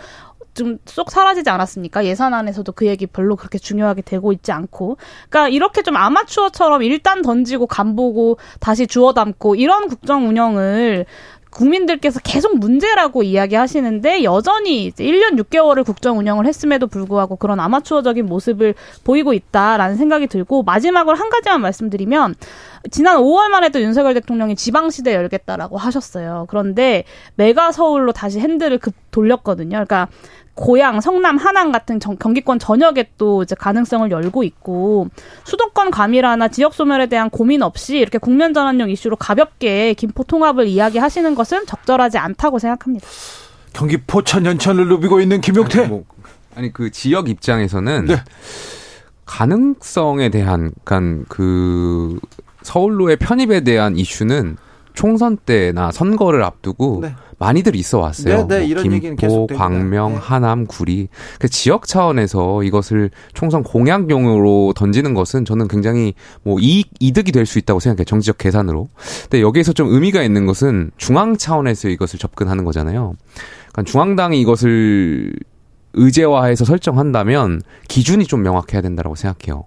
좀 쏙 사라지지 않았습니까? 예산안에서도 그 얘기 별로 그렇게 중요하게 되고 있지 않고. 그러니까 이렇게 좀 아마추어처럼 일단 던지고 간보고 다시 주워 담고 이런 국정 운영을 국민들께서 계속 문제라고 이야기하시는데 여전히 이제 1년 6개월을 국정 운영을 했음에도 불구하고 그런 아마추어적인 모습을 보이고 있다라는 생각이 들고 마지막으로 한 가지만 말씀드리면 지난 5월만 해도 윤석열 대통령이 지방시대 열겠다라고 하셨어요. 그런데 메가 서울로 다시 핸들을 급 돌렸거든요. 그러니까 고향, 성남, 하남 같은 정, 경기권 전역에 또 이제 가능성을 열고 있고 수도권 과밀화나 지역 소멸에 대한 고민 없이 이렇게 국면 전환용 이슈로 가볍게 김포 통합을 이야기하시는 것은 적절하지 않다고 생각합니다. 경기 포천 연천을 누비고 있는 김용태. 아니, 뭐, 아니 그 지역 입장에서는 네. 가능성에 대한 그러니까 그 서울로의 편입에 대한 이슈는 총선 때나 선거를 앞두고 네. 많이들 있어 왔어요. 네, 네, 뭐 김포, 광명, 네. 하남, 구리. 그 지역 차원에서 이것을 총선 공약용으로 던지는 것은 저는 굉장히 뭐 이익 이득이 될 수 있다고 생각해요. 정치적 계산으로. 근데 여기에서 좀 의미가 있는 것은 중앙 차원에서 이것을 접근하는 거잖아요. 그러니까 중앙당이 이것을 의제화해서 설정한다면 기준이 좀 명확해야 된다고 생각해요.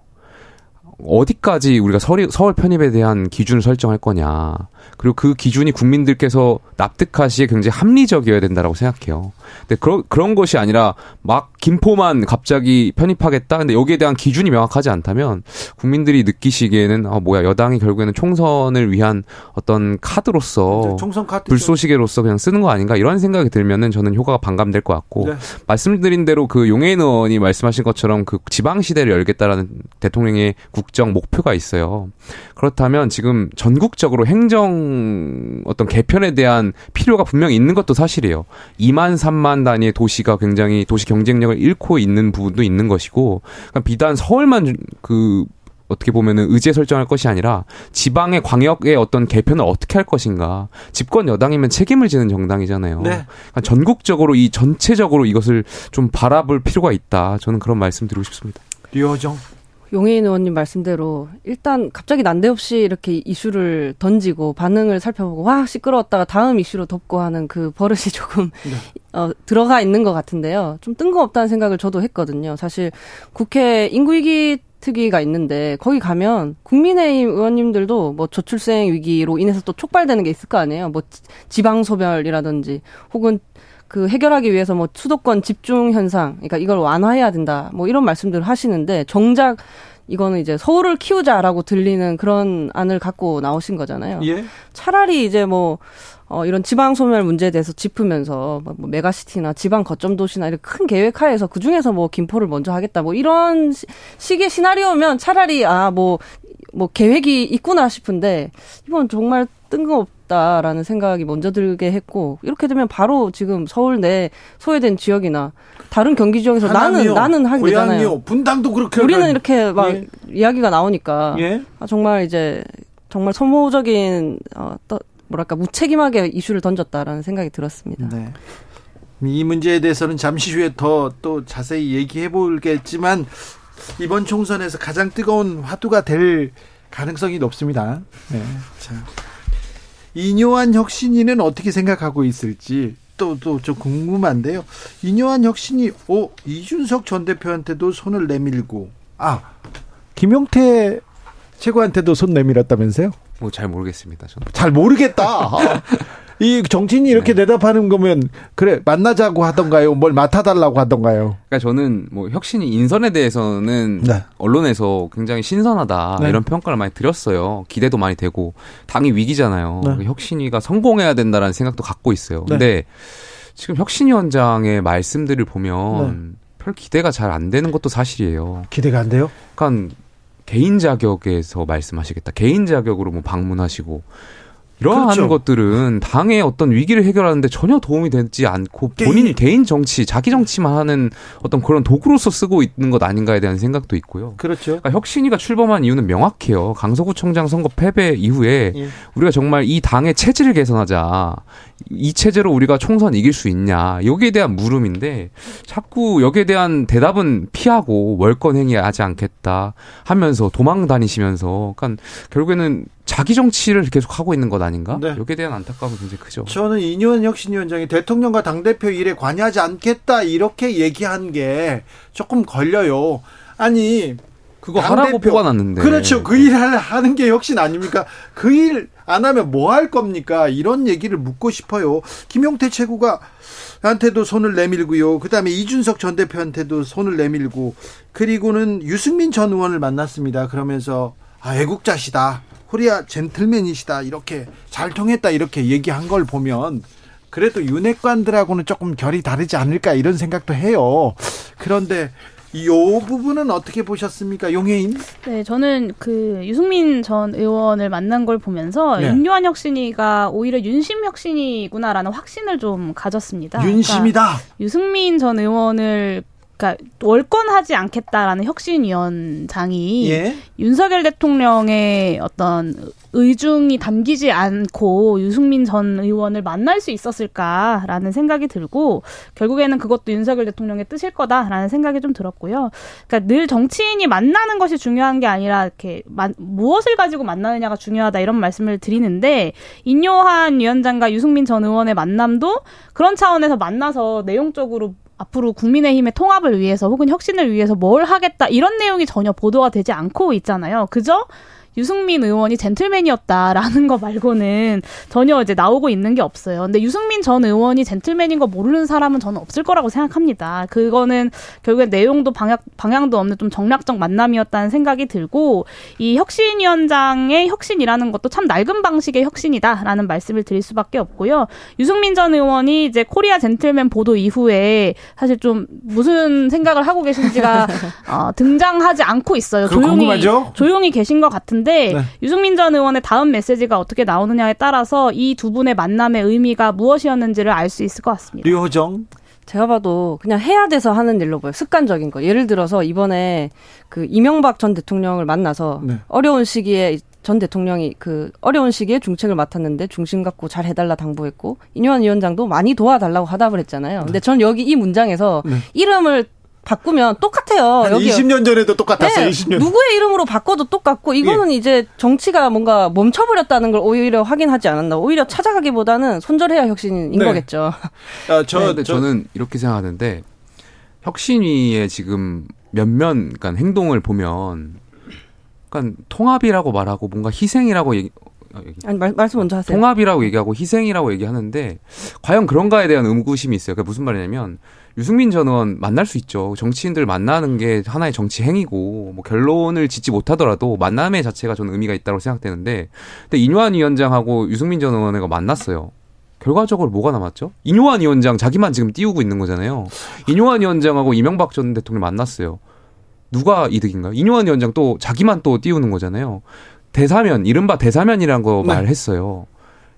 어디까지 우리가 서울, 서울 편입에 대한 기준을 설정할 거냐. 그리고 그 기준이 국민들께서 납득하시기에 굉장히 합리적이어야 된다라고 생각해요. 근데 그런 그런 것이 아니라 막 김포만 갑자기 편입하겠다. 근데 여기에 대한 기준이 명확하지 않다면 국민들이 느끼시기에는 아 뭐야 여당이 결국에는 총선을 위한 어떤 카드로서 총선 카드 불쏘시개로서 그냥 쓰는 거 아닌가 이런 생각이 들면은 저는 효과가 반감될 것 같고 네. 말씀드린 대로 그 용해인 의원이 말씀하신 것처럼 그 지방 시대를 열겠다라는 대통령의 국정 목표가 있어요. 그렇다면 지금 전국적으로 행정 어떤 개편에 대한 필요가 분명히 있는 것도 사실이에요. 2만 3만 단위의 도시가 굉장히 도시 경쟁력을 잃고 있는 부분도 있는 것이고 그러니까 비단 서울만 그 어떻게 보면은 의제 설정할 것이 아니라 지방의 광역의 어떤 개편을 어떻게 할 것인가. 집권 여당이면 책임을 지는 정당이잖아요. 네. 그러니까 전국적으로 이 전체적으로 이것을 좀 바라볼 필요가 있다. 저는 그런 말씀 드리고 싶습니다. 류호정. 용해인 의원님 말씀대로 일단 갑자기 난데없이 이렇게 이슈를 던지고 반응을 살펴보고 와 시끄러웠다가 다음 이슈로 덮고 하는 그 버릇이 조금 네. 어, 들어가 있는 것 같은데요. 좀 뜬금없다는 생각을 저도 했거든요. 사실 국회 인구위기 특위가 있는데 거기 가면 국민의힘 의원님들도 뭐 저출생 위기로 인해서 또 촉발되는 게 있을 거 아니에요. 뭐 지방 소멸이라든지 혹은 그 해결하기 위해서 뭐 수도권 집중 현상, 그러니까 이걸 완화해야 된다. 뭐 이런 말씀들을 하시는데 정작 이거는 이제 서울을 키우자라고 들리는 그런 안을 갖고 나오신 거잖아요. 예? 차라리 이제 뭐 어, 이런 지방 소멸 문제에 대해서 짚으면서 뭐, 뭐 메가시티나 지방 거점 도시나 이런 큰 계획하에서 그 중에서 뭐 김포를 먼저 하겠다 뭐 이런 식의 시나리오면 차라리 아 뭐 뭐뭐 계획이 있구나 싶은데 이번 정말 뜬금없다라는 생각이 먼저 들게 했고 이렇게 되면 바로 지금 서울 내 소외된 지역이나 다른 경기 지역에서 나는 나는 하게 되잖아요. 분당도 그렇게 우리는 이렇게 막 예. 이야기가 나오니까 예? 아, 정말 이제 정말 소모적인 어, 또 뭐랄까 무책임하게 이슈를 던졌다라는 생각이 들었습니다. 네. 이 문제에 대해서는 잠시 후에 더 또 자세히 얘기해 보겠지만 이번 총선에서 가장 뜨거운 화두가 될 가능성이 높습니다. 네. 자. 이뇨한 혁신위는 어떻게 생각하고 있을지 또또좀 궁금한데요. 이뇨한 혁신이 오 이준석 전 대표한테도 손을 내밀고 아 김용태 최고한테도 손 내밀었다면서요? 뭐 잘 모르겠습니다. 저는. 잘 모르겠다. 이 정치인이 이렇게 네. 대답하는 거면 그래 만나자고 하던가요? 뭘 맡아달라고 하던가요? 그러니까 저는 뭐 혁신이 인선에 대해서는 네. 언론에서 굉장히 신선하다 네. 이런 평가를 많이 드렸어요. 기대도 많이 되고 당이 위기잖아요. 네. 혁신이가 성공해야 된다라는 생각도 갖고 있어요. 네. 근데 지금 혁신위원장의 말씀들을 보면 네. 별 기대가 잘 안 되는 것도 사실이에요. 기대가 안 돼요? 그러니까 개인 자격에서 말씀하시겠다. 개인 자격으로 뭐 방문하시고 이러한 그렇죠. 것들은 당의 어떤 위기를 해결하는데 전혀 도움이 되지 않고 본인 개인, 개인 정치, 자기 정치만 하는 어떤 그런 도구로서 쓰고 있는 것 아닌가에 대한 생각도 있고요. 그렇죠. 그러니까 혁신이가 출범한 이유는 명확해요. 강서구청장 선거 패배 이후에 예. 우리가 정말 이 당의 체질을 개선하자. 이 체제로 우리가 총선 이길 수 있냐 여기에 대한 물음인데 자꾸 여기에 대한 대답은 피하고 월권 행위하지 않겠다 하면서 도망 다니시면서 그러니까 결국에는 자기 정치를 계속 하고 있는 것 아닌가 네. 여기에 대한 안타까움이 굉장히 크죠. 저는 이뇨한 혁신위원장이 대통령과 당 대표 일에 관여하지 않겠다 이렇게 얘기한 게 조금 걸려요. 아니 그거 하라고 뽑아놨는데. 그렇죠. 그 일 하는 게 혁신 아닙니까? 그 일 안 하면 뭐 할 겁니까? 이런 얘기를 묻고 싶어요. 김용태 최고가 한테도 손을 내밀고요. 그다음에 이준석 전 대표한테도 손을 내밀고 그리고는 유승민 전 의원을 만났습니다. 그러면서 아, 애국자시다. 코리아 젠틀맨이시다. 이렇게 잘 통했다. 이렇게 얘기한 걸 보면 그래도 윤핵관들하고는 조금 결이 다르지 않을까 이런 생각도 해요. 그런데 이 부분은 어떻게 보셨습니까, 용혜인? 네, 저는 그 유승민 전 의원을 만난 걸 보면서 네. 윤요한 혁신이가 오히려 윤심 혁신이구나라는 확신을 좀 가졌습니다. 윤심이다. 그러니까 유승민 전 의원을 그러니까 월권하지 않겠다라는 혁신위원장이 예? 윤석열 대통령의 어떤 의중이 담기지 않고 유승민 전 의원을 만날 수 있었을까라는 생각이 들고 결국에는 그것도 윤석열 대통령의 뜻일 거다라는 생각이 좀 들었고요. 그러니까 늘 정치인이 만나는 것이 중요한 게 아니라 이렇게 무엇을 가지고 만나느냐가 중요하다 이런 말씀을 드리는데 인요한 위원장과 유승민 전 의원의 만남도 그런 차원에서 만나서 내용적으로 앞으로 국민의힘의 통합을 위해서 혹은 혁신을 위해서 뭘 하겠다 이런 내용이 전혀 보도가 되지 않고 있잖아요. 그저 유승민 의원이 젠틀맨이었다라는 거 말고는 전혀 이제 나오고 있는 게 없어요. 근데 유승민 전 의원이 젠틀맨인 거 모르는 사람은 저는 없을 거라고 생각합니다. 그거는 결국에 내용도 방향, 방향도 없는 좀 정략적 만남이었다는 생각이 들고 이 혁신위원장의 혁신이라는 것도 참 낡은 방식의 혁신이다라는 말씀을 드릴 수밖에 없고요. 유승민 전 의원이 이제 코리아 젠틀맨 보도 이후에 사실 좀 무슨 생각을 하고 계신지가 어, 등장하지 않고 있어요. 조용히 궁금하죠? 조용히 계신 것 같은데 같은데 네. 유승민 전 의원의 다음 메시지가 어떻게 나오느냐에 따라서 이 두 분의 만남의 의미가 무엇이었는지를 알 수 있을 것 같습니다. 류호정 제가 봐도 그냥 해야 돼서 하는 일로 보여. 습관적인 거. 예를 들어서 이번에 그 이명박 전 대통령을 만나서 네. 어려운 시기에 전 대통령이 그 어려운 시기에 중책을 맡았는데 중심 갖고 잘 해달라 당부했고 이뇨한 위원장도 많이 도와달라고 하답을 했잖아요. 근데 전 여기 이 문장에서 네. 이름을 바꾸면 똑같아요. 여기 20년 전에도 똑같았어요. 네, 20년. 누구의 이름으로 바꿔도 똑같고 이거는 예. 이제 정치가 뭔가 멈춰버렸다는 걸 오히려 확인하지 않았나. 오히려 찾아가기보다는 손절해야 혁신인 네. 거겠죠. 아, 저, 네, 저, 는 이렇게 생각하는데 혁신위의 지금 몇몇 그러니까 행동을 보면 그러니까 통합이라고 말하고 뭔가 희생이라고 얘기, 아니 말, 말씀 먼저 하세요. 통합이라고 얘기하고 희생이라고 얘기하는데 과연 그런가에 대한 의구심이 있어요. 그게 무슨 말이냐면 유승민 전 의원 만날 수 있죠. 정치인들 만나는 게 하나의 정치 행위고 뭐 결론을 짓지 못하더라도 만남의 자체가 저는 의미가 있다고 생각되는데 근데 인유한 위원장하고 유승민 전 의원과 만났어요. 결과적으로 뭐가 남았죠? 인요한 위원장 자기만 지금 띄우고 있는 거잖아요. 인요한 위원장하고 이명박 전 대통령 만났어요. 누가 이득인가요? 인요한 위원장 또 자기만 또 띄우는 거잖아요. 대사면, 이른바 대사면이란 거 네. 말했어요.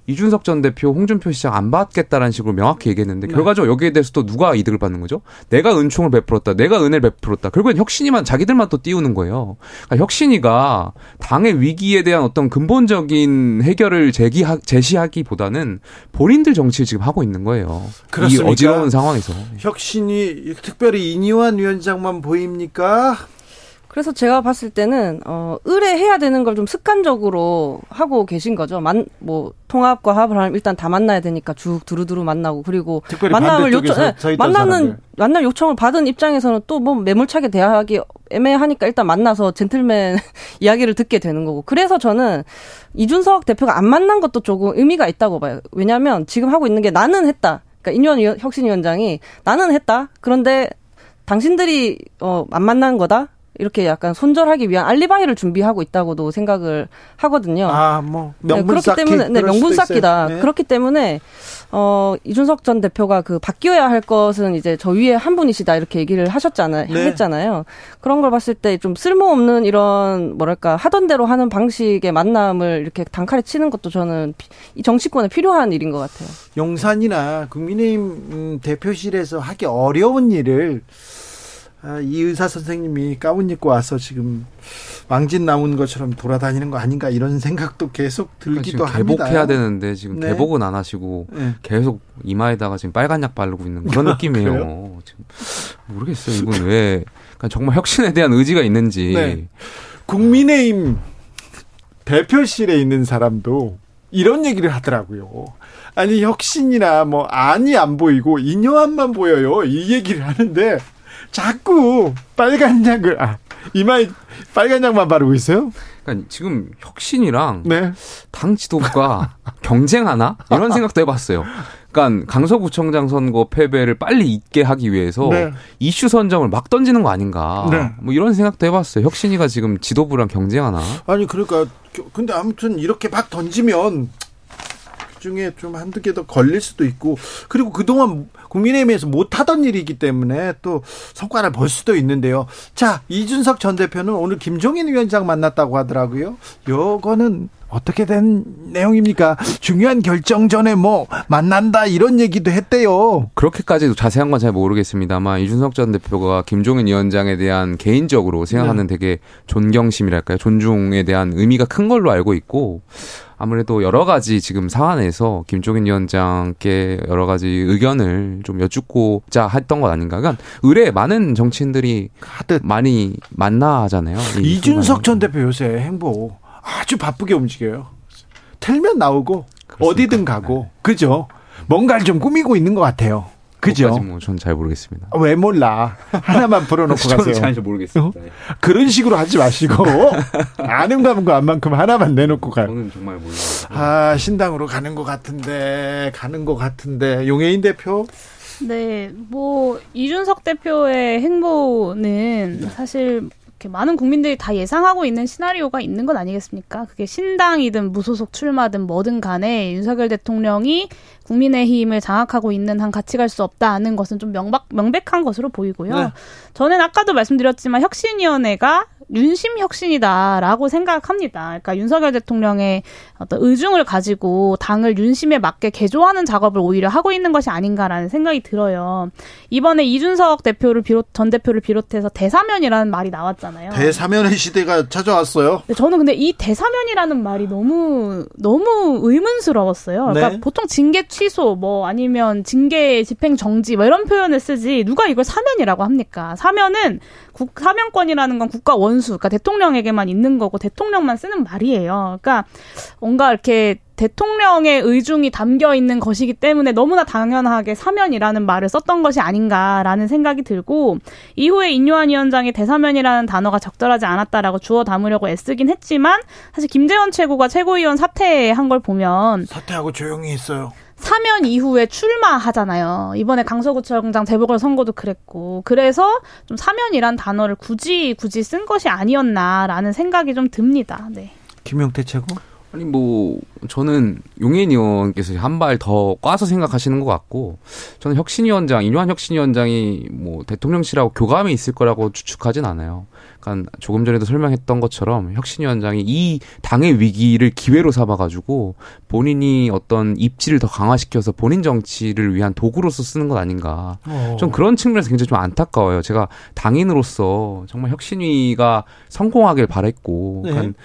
이준석 전 대표, 홍준표 시장 안 받겠다라는 식으로 명확히 얘기했는데 네. 결과적으로 여기에 대해서 또 누가 이득을 받는 거죠? 내가 은총을 베풀었다, 내가 은혜를 베풀었다. 결국엔 혁신이만 자기들만 또 띄우는 거예요. 그러니까 혁신이가 당의 위기에 대한 어떤 근본적인 해결을 제기하, 제시하기보다는 본인들 정치를 지금 하고 있는 거예요. 그렇습니까? 이 어지러운 상황에서. 혁신이 특별히 이니환 위원장만 보입니까? 그래서 제가 봤을 때는 어 의뢰해야 되는 걸 좀 습관적으로 하고 계신 거죠. 만 뭐 통합과 합을 하면 일단 다 만나야 되니까 쭉 두루두루 만나고 그리고 만남을 요청 네, 만나는 사람들. 만날 요청을 받은 입장에서는 또 뭐 매몰차게 대화하기 애매하니까 일단 만나서 젠틀맨 이야기를 듣게 되는 거고. 그래서 저는 이준석 대표가 안 만난 것도 조금 의미가 있다고 봐요. 왜냐하면 지금 하고 있는 게 나는 했다. 그러니까 인유한 혁신위원장이 나는 했다. 그런데 당신들이 어 안 만난 거다. 이렇게 약간 손절하기 위한 알리바이를 준비하고 있다고도 생각을 하거든요. 아, 뭐 명분 네, 그렇기 때문에 네, 명분 쌓기다. 네. 그렇기 때문에 어 이준석 전 대표가 그 바뀌어야 할 것은 이제 저 위에 한 분이시다 이렇게 얘기를 하셨잖아요. 네. 했잖아요. 그런 걸 봤을 때 좀 쓸모없는 이런 뭐랄까 하던 대로 하는 방식의 만남을 이렇게 단칼에 치는 것도 저는 이 정치권에 필요한 일인 것 같아요. 용산이나 국민의힘 대표실에서 하기 어려운 일을 아, 이 의사 선생님이 가운 입고 와서 지금 왕진 나온 것처럼 돌아다니는 거 아닌가 이런 생각도 계속 들기도 그러니까 합니다. 개복해야 되는데 지금 네. 개복은 안 하시고 네. 계속 이마에다가 지금 빨간 약 바르고 있는 그런 느낌이에요. 지금 모르겠어요. 이분 왜 그러니까 정말 혁신에 대한 의지가 있는지. 네. 국민의힘 대표실에 있는 사람도 이런 얘기를 하더라고요. 아니 혁신이나 뭐 안이 안 보이고 인여안만 보여요. 이 얘기를 하는데 자꾸 빨간 약을 아 이마에 빨간 약만 바르고 있어요? 그러니까 지금 혁신이랑 네. 당 지도부가 경쟁하나 이런 생각도 해봤어요. 그러니까 강서구청장 선거 패배를 빨리 잊게 하기 위해서 네. 이슈 선정을 막 던지는 거 아닌가. 네. 뭐 이런 생각도 해봤어요. 혁신이가 지금 지도부랑 경쟁하나. 아니 그러니까 근데 아무튼 이렇게 막 던지면 중에 좀 한두 개 더 걸릴 수도 있고 그리고 그동안 국민의힘에서 못하던 일이기 때문에 또 성과를 볼 수도 있는데요. 자 이준석 전 대표는 오늘 김종인 위원장 만났다고 하더라고요. 요거는 어떻게 된 내용입니까? 중요한 결정 전에 뭐 만난다 이런 얘기도 했대요. 그렇게까지도 자세한 건 잘 모르겠습니다만 이준석 전 대표가 김종인 위원장에 대한 개인적으로 생각하는 네. 되게 존경심이랄까요? 존중에 대한 의미가 큰 걸로 알고 있고 아무래도 여러 가지 지금 사안에서 김종인 위원장께 여러 가지 의견을 좀 여쭙고자 했던 것 아닌가. 그러니까 의뢰 많은 정치인들이 하듯 많이 만나잖아요. 이준석 전 대표 요새 행보 아주 바쁘게 움직여요. 틀면 나오고 그렇습니까? 어디든 가고 네. 그죠? 뭔가를 좀 꾸미고 있는 것 같아요. 그죠? 뭐 전 잘 모르겠습니다. 아, 왜 몰라? 하나만 풀어놓고 가세요. 잘 모르겠습니다. 어? 그런 식으로 하지 마시고 아는 감과 안만큼 하나만 내놓고 가요. 저는 정말 몰라요. 아 신당으로 가는 것 같은데 가는 것 같은데 용해인 대표. 네, 뭐 이준석 대표의 행보는 사실 이렇게 많은 국민들이 다 예상하고 있는 시나리오가 있는 건 아니겠습니까? 그게 신당이든 무소속 출마든 뭐든 간에 윤석열 대통령이 국민의힘을 장악하고 있는 한 같이 갈 수 없다는 것은 좀 명박, 명백한 것으로 보이고요. 네. 저는 아까도 말씀드렸지만 혁신위원회가 윤심 혁신이다라고 생각합니다. 그러니까 윤석열 대통령의 어떤 의중을 가지고 당을 윤심에 맞게 개조하는 작업을 오히려 하고 있는 것이 아닌가라는 생각이 들어요. 이번에 이준석 대표를 비롯 전 대표를 비롯해서 대사면이라는 말이 나왔잖아요. 대사면의 시대가 찾아왔어요. 저는 근데 이 대사면이라는 말이 너무 너무 의문스러웠어요. 그러니까 네. 보통 징계 취소 뭐 아니면 징계 집행 정지 뭐 이런 표현을 쓰지 누가 이걸 사면이라고 합니까? 사면은 국, 사면권이라는 건 국가 원수, 그러니까 대통령에게만 있는 거고 대통령만 쓰는 말이에요. 그러니까 뭔가 이렇게 대통령의 의중이 담겨 있는 것이기 때문에 너무나 당연하게 사면이라는 말을 썼던 것이 아닌가라는 생각이 들고 이후에 인요한 위원장이 대사면이라는 단어가 적절하지 않았다라고 주워 담으려고 애쓰긴 했지만 사실 김재원 최고가 최고위원 사퇴한 걸 보면 사퇴하고 조용히 있어요. 사면 이후에 출마하잖아요. 이번에 강서구청장 재보궐 선거도 그랬고. 그래서 좀 사면이란 단어를 굳이 굳이 쓴 것이 아니었나라는 생각이 좀 듭니다. 네. 김용태 최고? 아니 뭐 저는 용인 의원께서 한 발 더 꽈서 생각하시는 것 같고 저는 혁신위원장 인유한 혁신위원장이 뭐 대통령실하고 교감이 있을 거라고 추측하진 않아요. 그러니까 조금 전에도 설명했던 것처럼 혁신위원장이 이 당의 위기를 기회로 삼아가지고 본인이 어떤 입지를 더 강화시켜서 본인 정치를 위한 도구로서 쓰는 것 아닌가. 어. 좀 그런 측면에서 굉장히 좀 안타까워요. 제가 당인으로서 정말 혁신위가 성공하길 바랬고, 네. 그러니까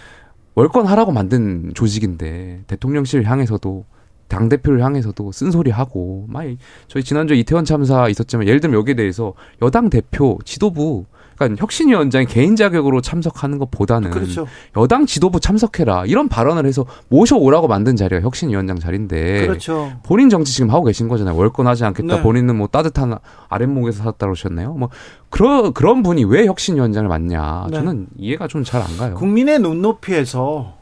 월권 하라고 만든 조직인데 대통령실 향해서도 당 대표를 향해서도 쓴소리 하고 막 저희 지난주 이태원 참사 있었지만 예를 들면 여기에 대해서 여당 대표 지도부 그러니까 혁신위원장이 개인 자격으로 참석하는 것보다는 그렇죠. 여당 지도부 참석해라 이런 발언을 해서 모셔오라고 만든 자리가 혁신위원장 자리인데 그렇죠. 본인 정치 지금 하고 계신 거잖아요. 월권하지 않겠다. 네. 본인은 뭐 따뜻한 아랫목에서 살았다 그러셨나요? 뭐 그런 그런 분이 왜 혁신위원장을 맡냐? 네. 저는 이해가 좀 잘 안 가요. 국민의 눈높이에서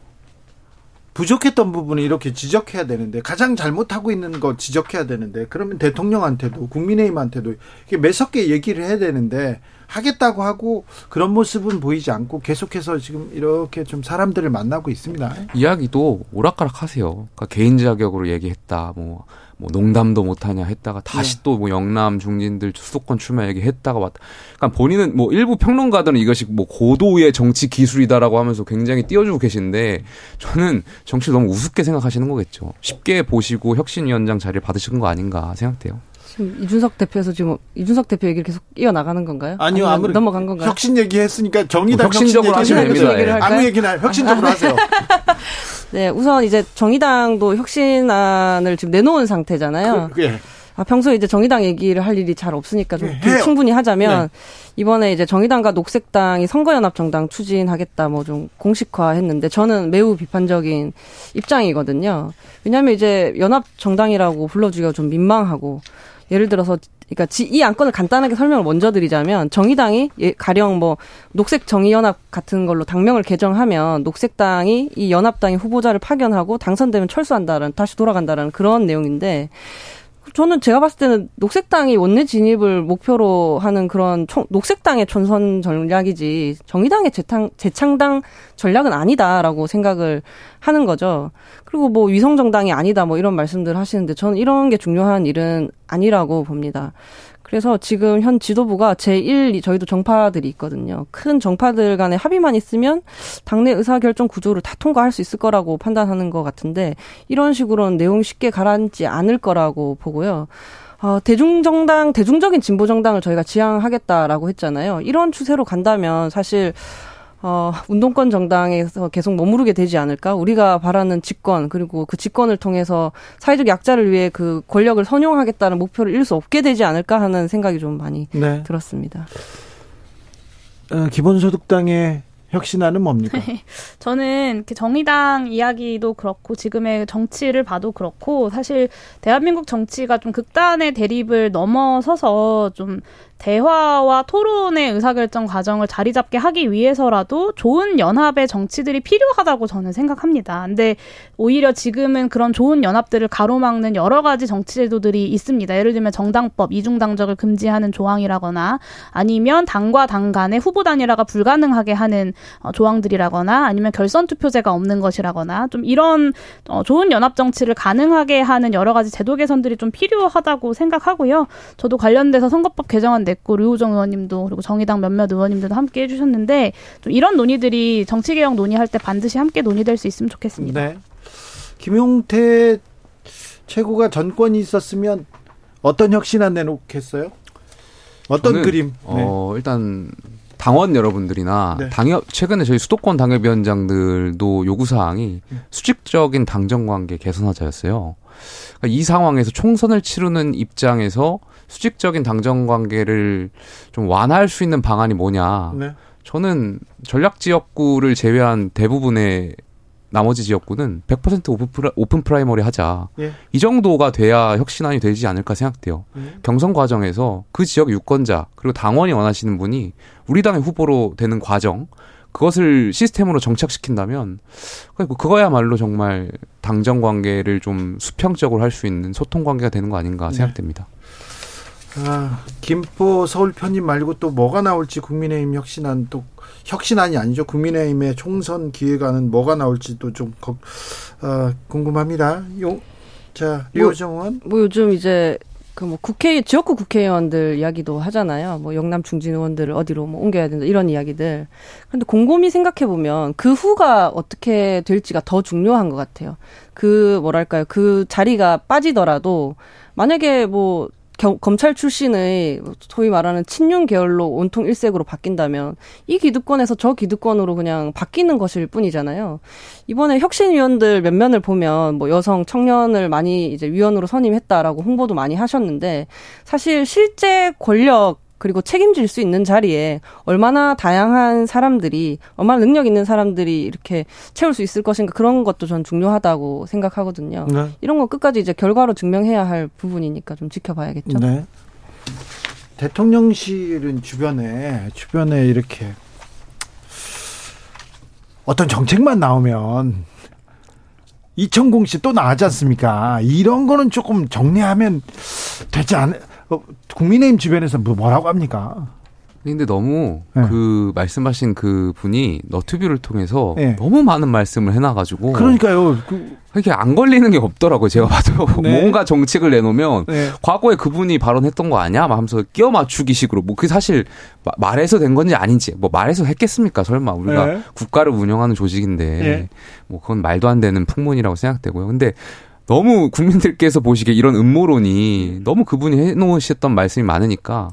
부족했던 부분을 이렇게 지적해야 되는데 가장 잘못하고 있는 거 지적해야 되는데 그러면 대통령한테도 국민의힘한테도 이렇게 매섭게 얘기를 해야 되는데 하겠다고 하고 그런 모습은 보이지 않고 계속해서 지금 이렇게 좀 사람들을 만나고 있습니다. 이야기도 오락가락 하세요. 그러니까 개인 자격으로 얘기했다. 뭐 뭐 농담도 못하냐 했다가 다시 네. 또뭐 영남 중진들 수도권 출마 얘기했다가 왔다. 그러니까 본인은 뭐 일부 평론가들은 이것이 뭐 고도의 정치 기술이다라고 하면서 굉장히 띄워주고 계신데 저는 정치를 너무 우습게 생각하시는 거겠죠. 쉽게 보시고 혁신위원장 자리를 받으신 거 아닌가 생각돼요. 지금 이준석 대표에서 지금 이준석 대표 얘기를 계속 이어 나가는 건가요? 아니요, 아무 넘어간 건가요? 혁신 얘기했으니까 정의당 뭐 혁신적으로 혁신 하시면 됩니다. 아무 얘기나 혁신적으로 하세요. 네, 우선 이제 정의당도 혁신안을 지금 내놓은 상태잖아요. 그, 예. 아, 평소에 이제 정의당 얘기를 할 일이 잘 없으니까 좀 예, 충분히 하자면 네. 이번에 이제 정의당과 녹색당이 선거연합정당 추진하겠다 뭐 좀 공식화했는데 저는 매우 비판적인 입장이거든요. 왜냐하면 이제 연합정당이라고 불러주기가 좀 민망하고 예를 들어서 그러니까 이 안건을 간단하게 설명을 먼저 드리자면 정의당이 예, 가령 뭐 녹색 정의연합 같은 걸로 당명을 개정하면 녹색당이 이 연합당의 후보자를 파견하고 당선되면 철수한다는 다시 돌아간다는 그런 내용인데 저는 제가 봤을 때는 녹색당이 원내 진입을 목표로 하는 그런 총, 녹색당의 총선 전략이지 정의당의 재탕, 재창당 전략은 아니다라고 생각을 하는 거죠. 그리고 뭐 위성정당이 아니다 뭐 이런 말씀들 하시는데 저는 이런 게 중요한 일은 아니라고 봅니다. 그래서 지금 현 지도부가 제1, 저희도 정파들이 있거든요. 큰 정파들 간의 합의만 있으면 당내 의사결정 구조를 다 통과할 수 있을 거라고 판단하는 것 같은데 이런 식으로는 내용 쉽게 가라앉지 않을 거라고 보고요. 어, 대중정당, 대중적인 진보정당을 저희가 지향하겠다라고 했잖아요. 이런 추세로 간다면 사실 어, 운동권 정당에서 계속 머무르게 되지 않을까? 우리가 바라는 집권, 그리고 그 집권을 통해서 사회적 약자를 위해 그 권력을 선용하겠다는 목표를 이룰 수 없게 되지 않을까 하는 생각이 좀 많이 네. 들었습니다. 어, 기본소득당의 혁신안은 뭡니까? 저는 정의당 이야기도 그렇고 지금의 정치를 봐도 그렇고 사실 대한민국 정치가 좀 극단의 대립을 넘어서서 좀 대화와 토론의 의사결정 과정을 자리 잡게 하기 위해서라도 좋은 연합의 정치들이 필요하다고 저는 생각합니다. 근데 오히려 지금은 그런 좋은 연합들을 가로막는 여러 가지 정치 제도들이 있습니다. 예를 들면 정당법, 이중당적을 금지하는 조항이라거나 아니면 당과 당 간의 후보 단일화가 불가능하게 하는 어, 조항들이라거나 아니면 결선 투표제가 없는 것이라거나 좀 이런 어, 좋은 연합 정치를 가능하게 하는 여러 가지 제도 개선들이 좀 필요하다고 생각하고요. 저도 관련돼서 선거법 개정안 냈고 류호정 의원님도 그리고 정의당 몇몇 의원님들도 함께 해주셨는데 좀 이런 논의들이 정치개혁 논의할 때 반드시 함께 논의될 수 있으면 좋겠습니다. 네. 김용태 최고가 전권이 있었으면 어떤 혁신 안 내놓겠어요? 어떤 저는, 그림? 어, 네. 일단 당원 여러분들이나 네. 당협 최근에 저희 수도권 당협위원장들도 요구 사항이 네. 수직적인 당정 관계 개선하자였어요. 그러니까 이 상황에서 총선을 치르는 입장에서 수직적인 당정 관계를 좀 완화할 수 있는 방안이 뭐냐. 네. 저는 전략 지역구를 제외한 대부분의 나머지 지역구는 100% open, pri, open primary 하자. 예. 이 정도가 돼야 혁신안이 되지 않을까 생각돼요. 예. 경선 과정에서 그 지역 유권자 그리고 당원이 원하시는 분이 우리 당의 후보로 되는 과정 그것을 시스템으로 정착시킨다면 그거야말로 정말 당정 관계를 좀 수평적으로 할 수 있는 소통 관계가 되는 거 아닌가 네. 생각됩니다. 아, 김포 서울 편입 말고 또 뭐가 나올지 국민의힘 혁신안 또 혁신안이 아니죠. 국민의힘의 총선 기획안은 뭐가 나올지도 좀 거, 어, 궁금합니다. 요, 자, 류호정 의원. 뭐, 뭐 요즘 이제 그 뭐 국회 지역구 국회의원들 이야기도 하잖아요. 뭐 영남 중진 의원들을 어디로 뭐 옮겨야 된다 이런 이야기들. 그런데 곰곰이 생각해 보면 그 후가 어떻게 될지가 더 중요한 것 같아요. 그 뭐랄까요 그 자리가 빠지더라도 만약에 뭐 겨, 검찰 출신의 소위 말하는 친윤 계열로 온통 일색으로 바뀐다면 이 기득권에서 저 기득권으로 그냥 바뀌는 것일 뿐이잖아요. 이번에 혁신위원들 몇 면을 보면 뭐 여성 청년을 많이 이제 위원으로 선임했다라고 홍보도 많이 하셨는데 사실 실제 권력 그리고 책임질 수 있는 자리에 얼마나 다양한 사람들이 얼마나 능력 있는 사람들이 이렇게 채울 수 있을 것인가 그런 것도 전 중요하다고 생각하거든요. 네. 이런 거 끝까지 이제 결과로 증명해야 할 부분이니까 좀 지켜봐야겠죠. 네. 대통령실은 주변에 주변에 이렇게 어떤 정책만 나오면 이천공 씨 또 나왔지 않습니까? 이런 거는 조금 정리하면 되지 않, 어, 국민의힘 주변에서 뭐 뭐라고 합니까? 근데 너무 네. 그 말씀하신 그 분이 너튜브를 통해서 네. 너무 많은 말씀을 해놔가지고 그러니까요. 그... 이게 안 걸리는 게 없더라고요. 제가 봐도 네. 뭔가 정책을 내놓으면 네. 과거에 그분이 발언했던 거 아니야? 막 하면서 끼워 맞추기식으로 뭐 그게 사실 말해서 된 건지 아닌지 뭐 말해서 했겠습니까? 설마 우리가 네. 국가를 운영하는 조직인데 네. 뭐 그건 말도 안 되는 풍문이라고 생각되고요. 근데 너무 국민들께서 보시기에 이런 음모론이 너무 그분이 해놓으셨던 말씀이 많으니까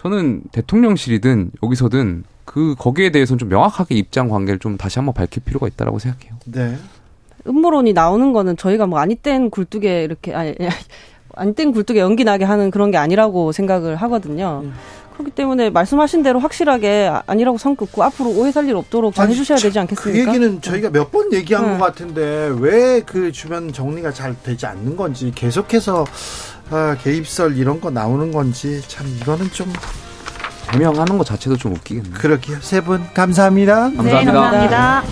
저는 대통령실이든 여기서든 그 거기에 대해서는 좀 명확하게 입장 관계를 좀 다시 한번 밝힐 필요가 있다라고 생각해요. 네. 음모론이 나오는 거는 저희가 뭐 아니 땐 굴뚝에 이렇게 아니 아니 땐 굴뚝에 연기 나게 하는 그런 게 아니라고 생각을 하거든요. 음. 그렇기 때문에 말씀하신 대로 확실하게 아니라고 선 긋고 앞으로 오해 살 일 없도록 잘 해주셔야 되지 않겠습니까? 그 얘기는 저희가 몇 번 얘기한 네. 것 같은데 왜 그 주변 정리가 잘 되지 않는 건지 계속해서 아, 개입설 이런 거 나오는 건지 참 이거는 좀 해명하는 것 자체도 좀 웃기겠네요. 그렇게요. 세 분 감사합니다. 감사합니다. 네, 감사합니다.